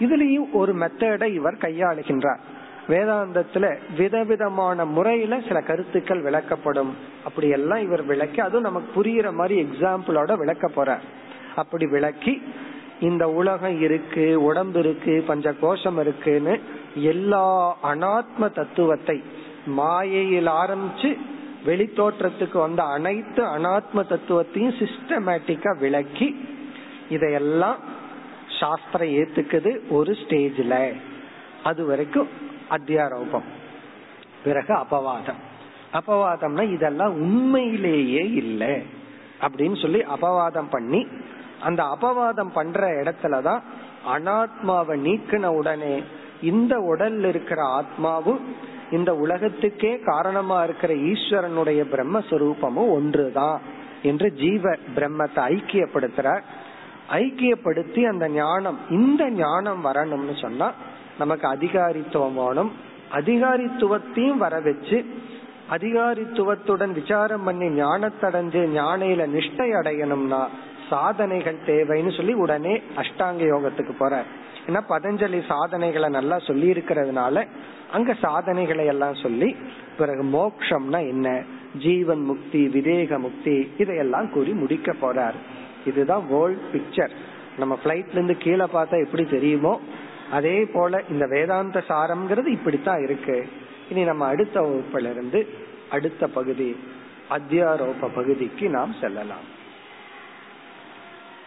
இதுலயும் ஒரு மெத்தடை இவர் கையாளுகின்றார். வேதாந்தத்துல விதவிதமான முறையில சில கருத்துக்கள் விளக்கப்படும். அப்படி எல்லாம் இவர் விளக்கி அதுவும் நமக்கு புரியுற மாதிரி எக்ஸாம்பிளோட விளக்க போறார். அப்படி விளக்கி இந்த உலகம் இருக்கு உடம்பு இருக்கு பஞ்ச கோஷம் இருக்குன்னு எல்லா அனாத்ம தத்துவத்தை மாயையில் ஆரம்பிச்சு வெளித்தோற்றத்துக்கு வந்த அனைத்து அனாத்ம தத்துவத்தையும் சிஸ்டமேட்டிக்கா விளக்கி இதையெல்லாம் சாஸ்திரம் ஏத்துக்குது ஒரு ஸ்டேஜ்ல அது வரைக்கும் அத்தியாரோபம். பிறகு அபவாதம். அபவாதம்னா இதெல்லாம் உண்மையிலேயே இல்லை அப்படின்னு சொல்லி அபவாதம் பண்ணி அந்த அபவாதம் பண்ற இடத்துலதான் அனாத்மாவை நீக்கின உடனே இந்த உடல்ல இருக்கிற ஆத்மாவும் இந்த உலகத்துக்கே காரணமா இருக்கிற ஈஸ்வரனுடைய பிரம்மஸ்வரூபமும் ஒன்றுதான் என்று ஜீவ பிரம்மத்தை ஐக்கியப்படுத்துறார். ஐக்கியப்படுத்தி அந்த ஞானம் இந்த ஞானம் வரணும்னு சொன்னா நமக்கு அதிகாரித்துவம் வேணும். அதிகாரித்துவத்தையும் வர வச்சு அதிகாரித்துவத்துடன் விசாரம் பண்ணி ஞானத்தடைஞ்சு ஞானையில நிஷ்டை அடையணும்னா சாதனைகள் தேவைன்னு சொல்லி உடனே அஷ்டாங்க யோகத்துக்கு போற ஏன்னா பதஞ்சலி சாதனைகளை நல்லா சொல்லி இருக்கிறதுனால அங்க சாதனைகளை எல்லாம் சொல்லி பிறகு மோக்ஷம்னா என்ன? ஜீவன் முக்தி விதேக முக்தி இதையெல்லாம் கூறி முடிக்க போறார். இதுதான் வேர்ல்ட் பிக்சர் நம்ம பிளைட்ல இருந்து கீழே பார்த்தா எப்படி தெரியுமோ? அதே போல இந்த வேதாந்த சாரம்ங்கிறது இப்படித்தான் இருக்கு. இனி நம்ம அடுத்த வகுப்புல இருந்து அடுத்த பகுதி அத்தியாரோப பகுதிக்கு நாம் செல்லலாம்.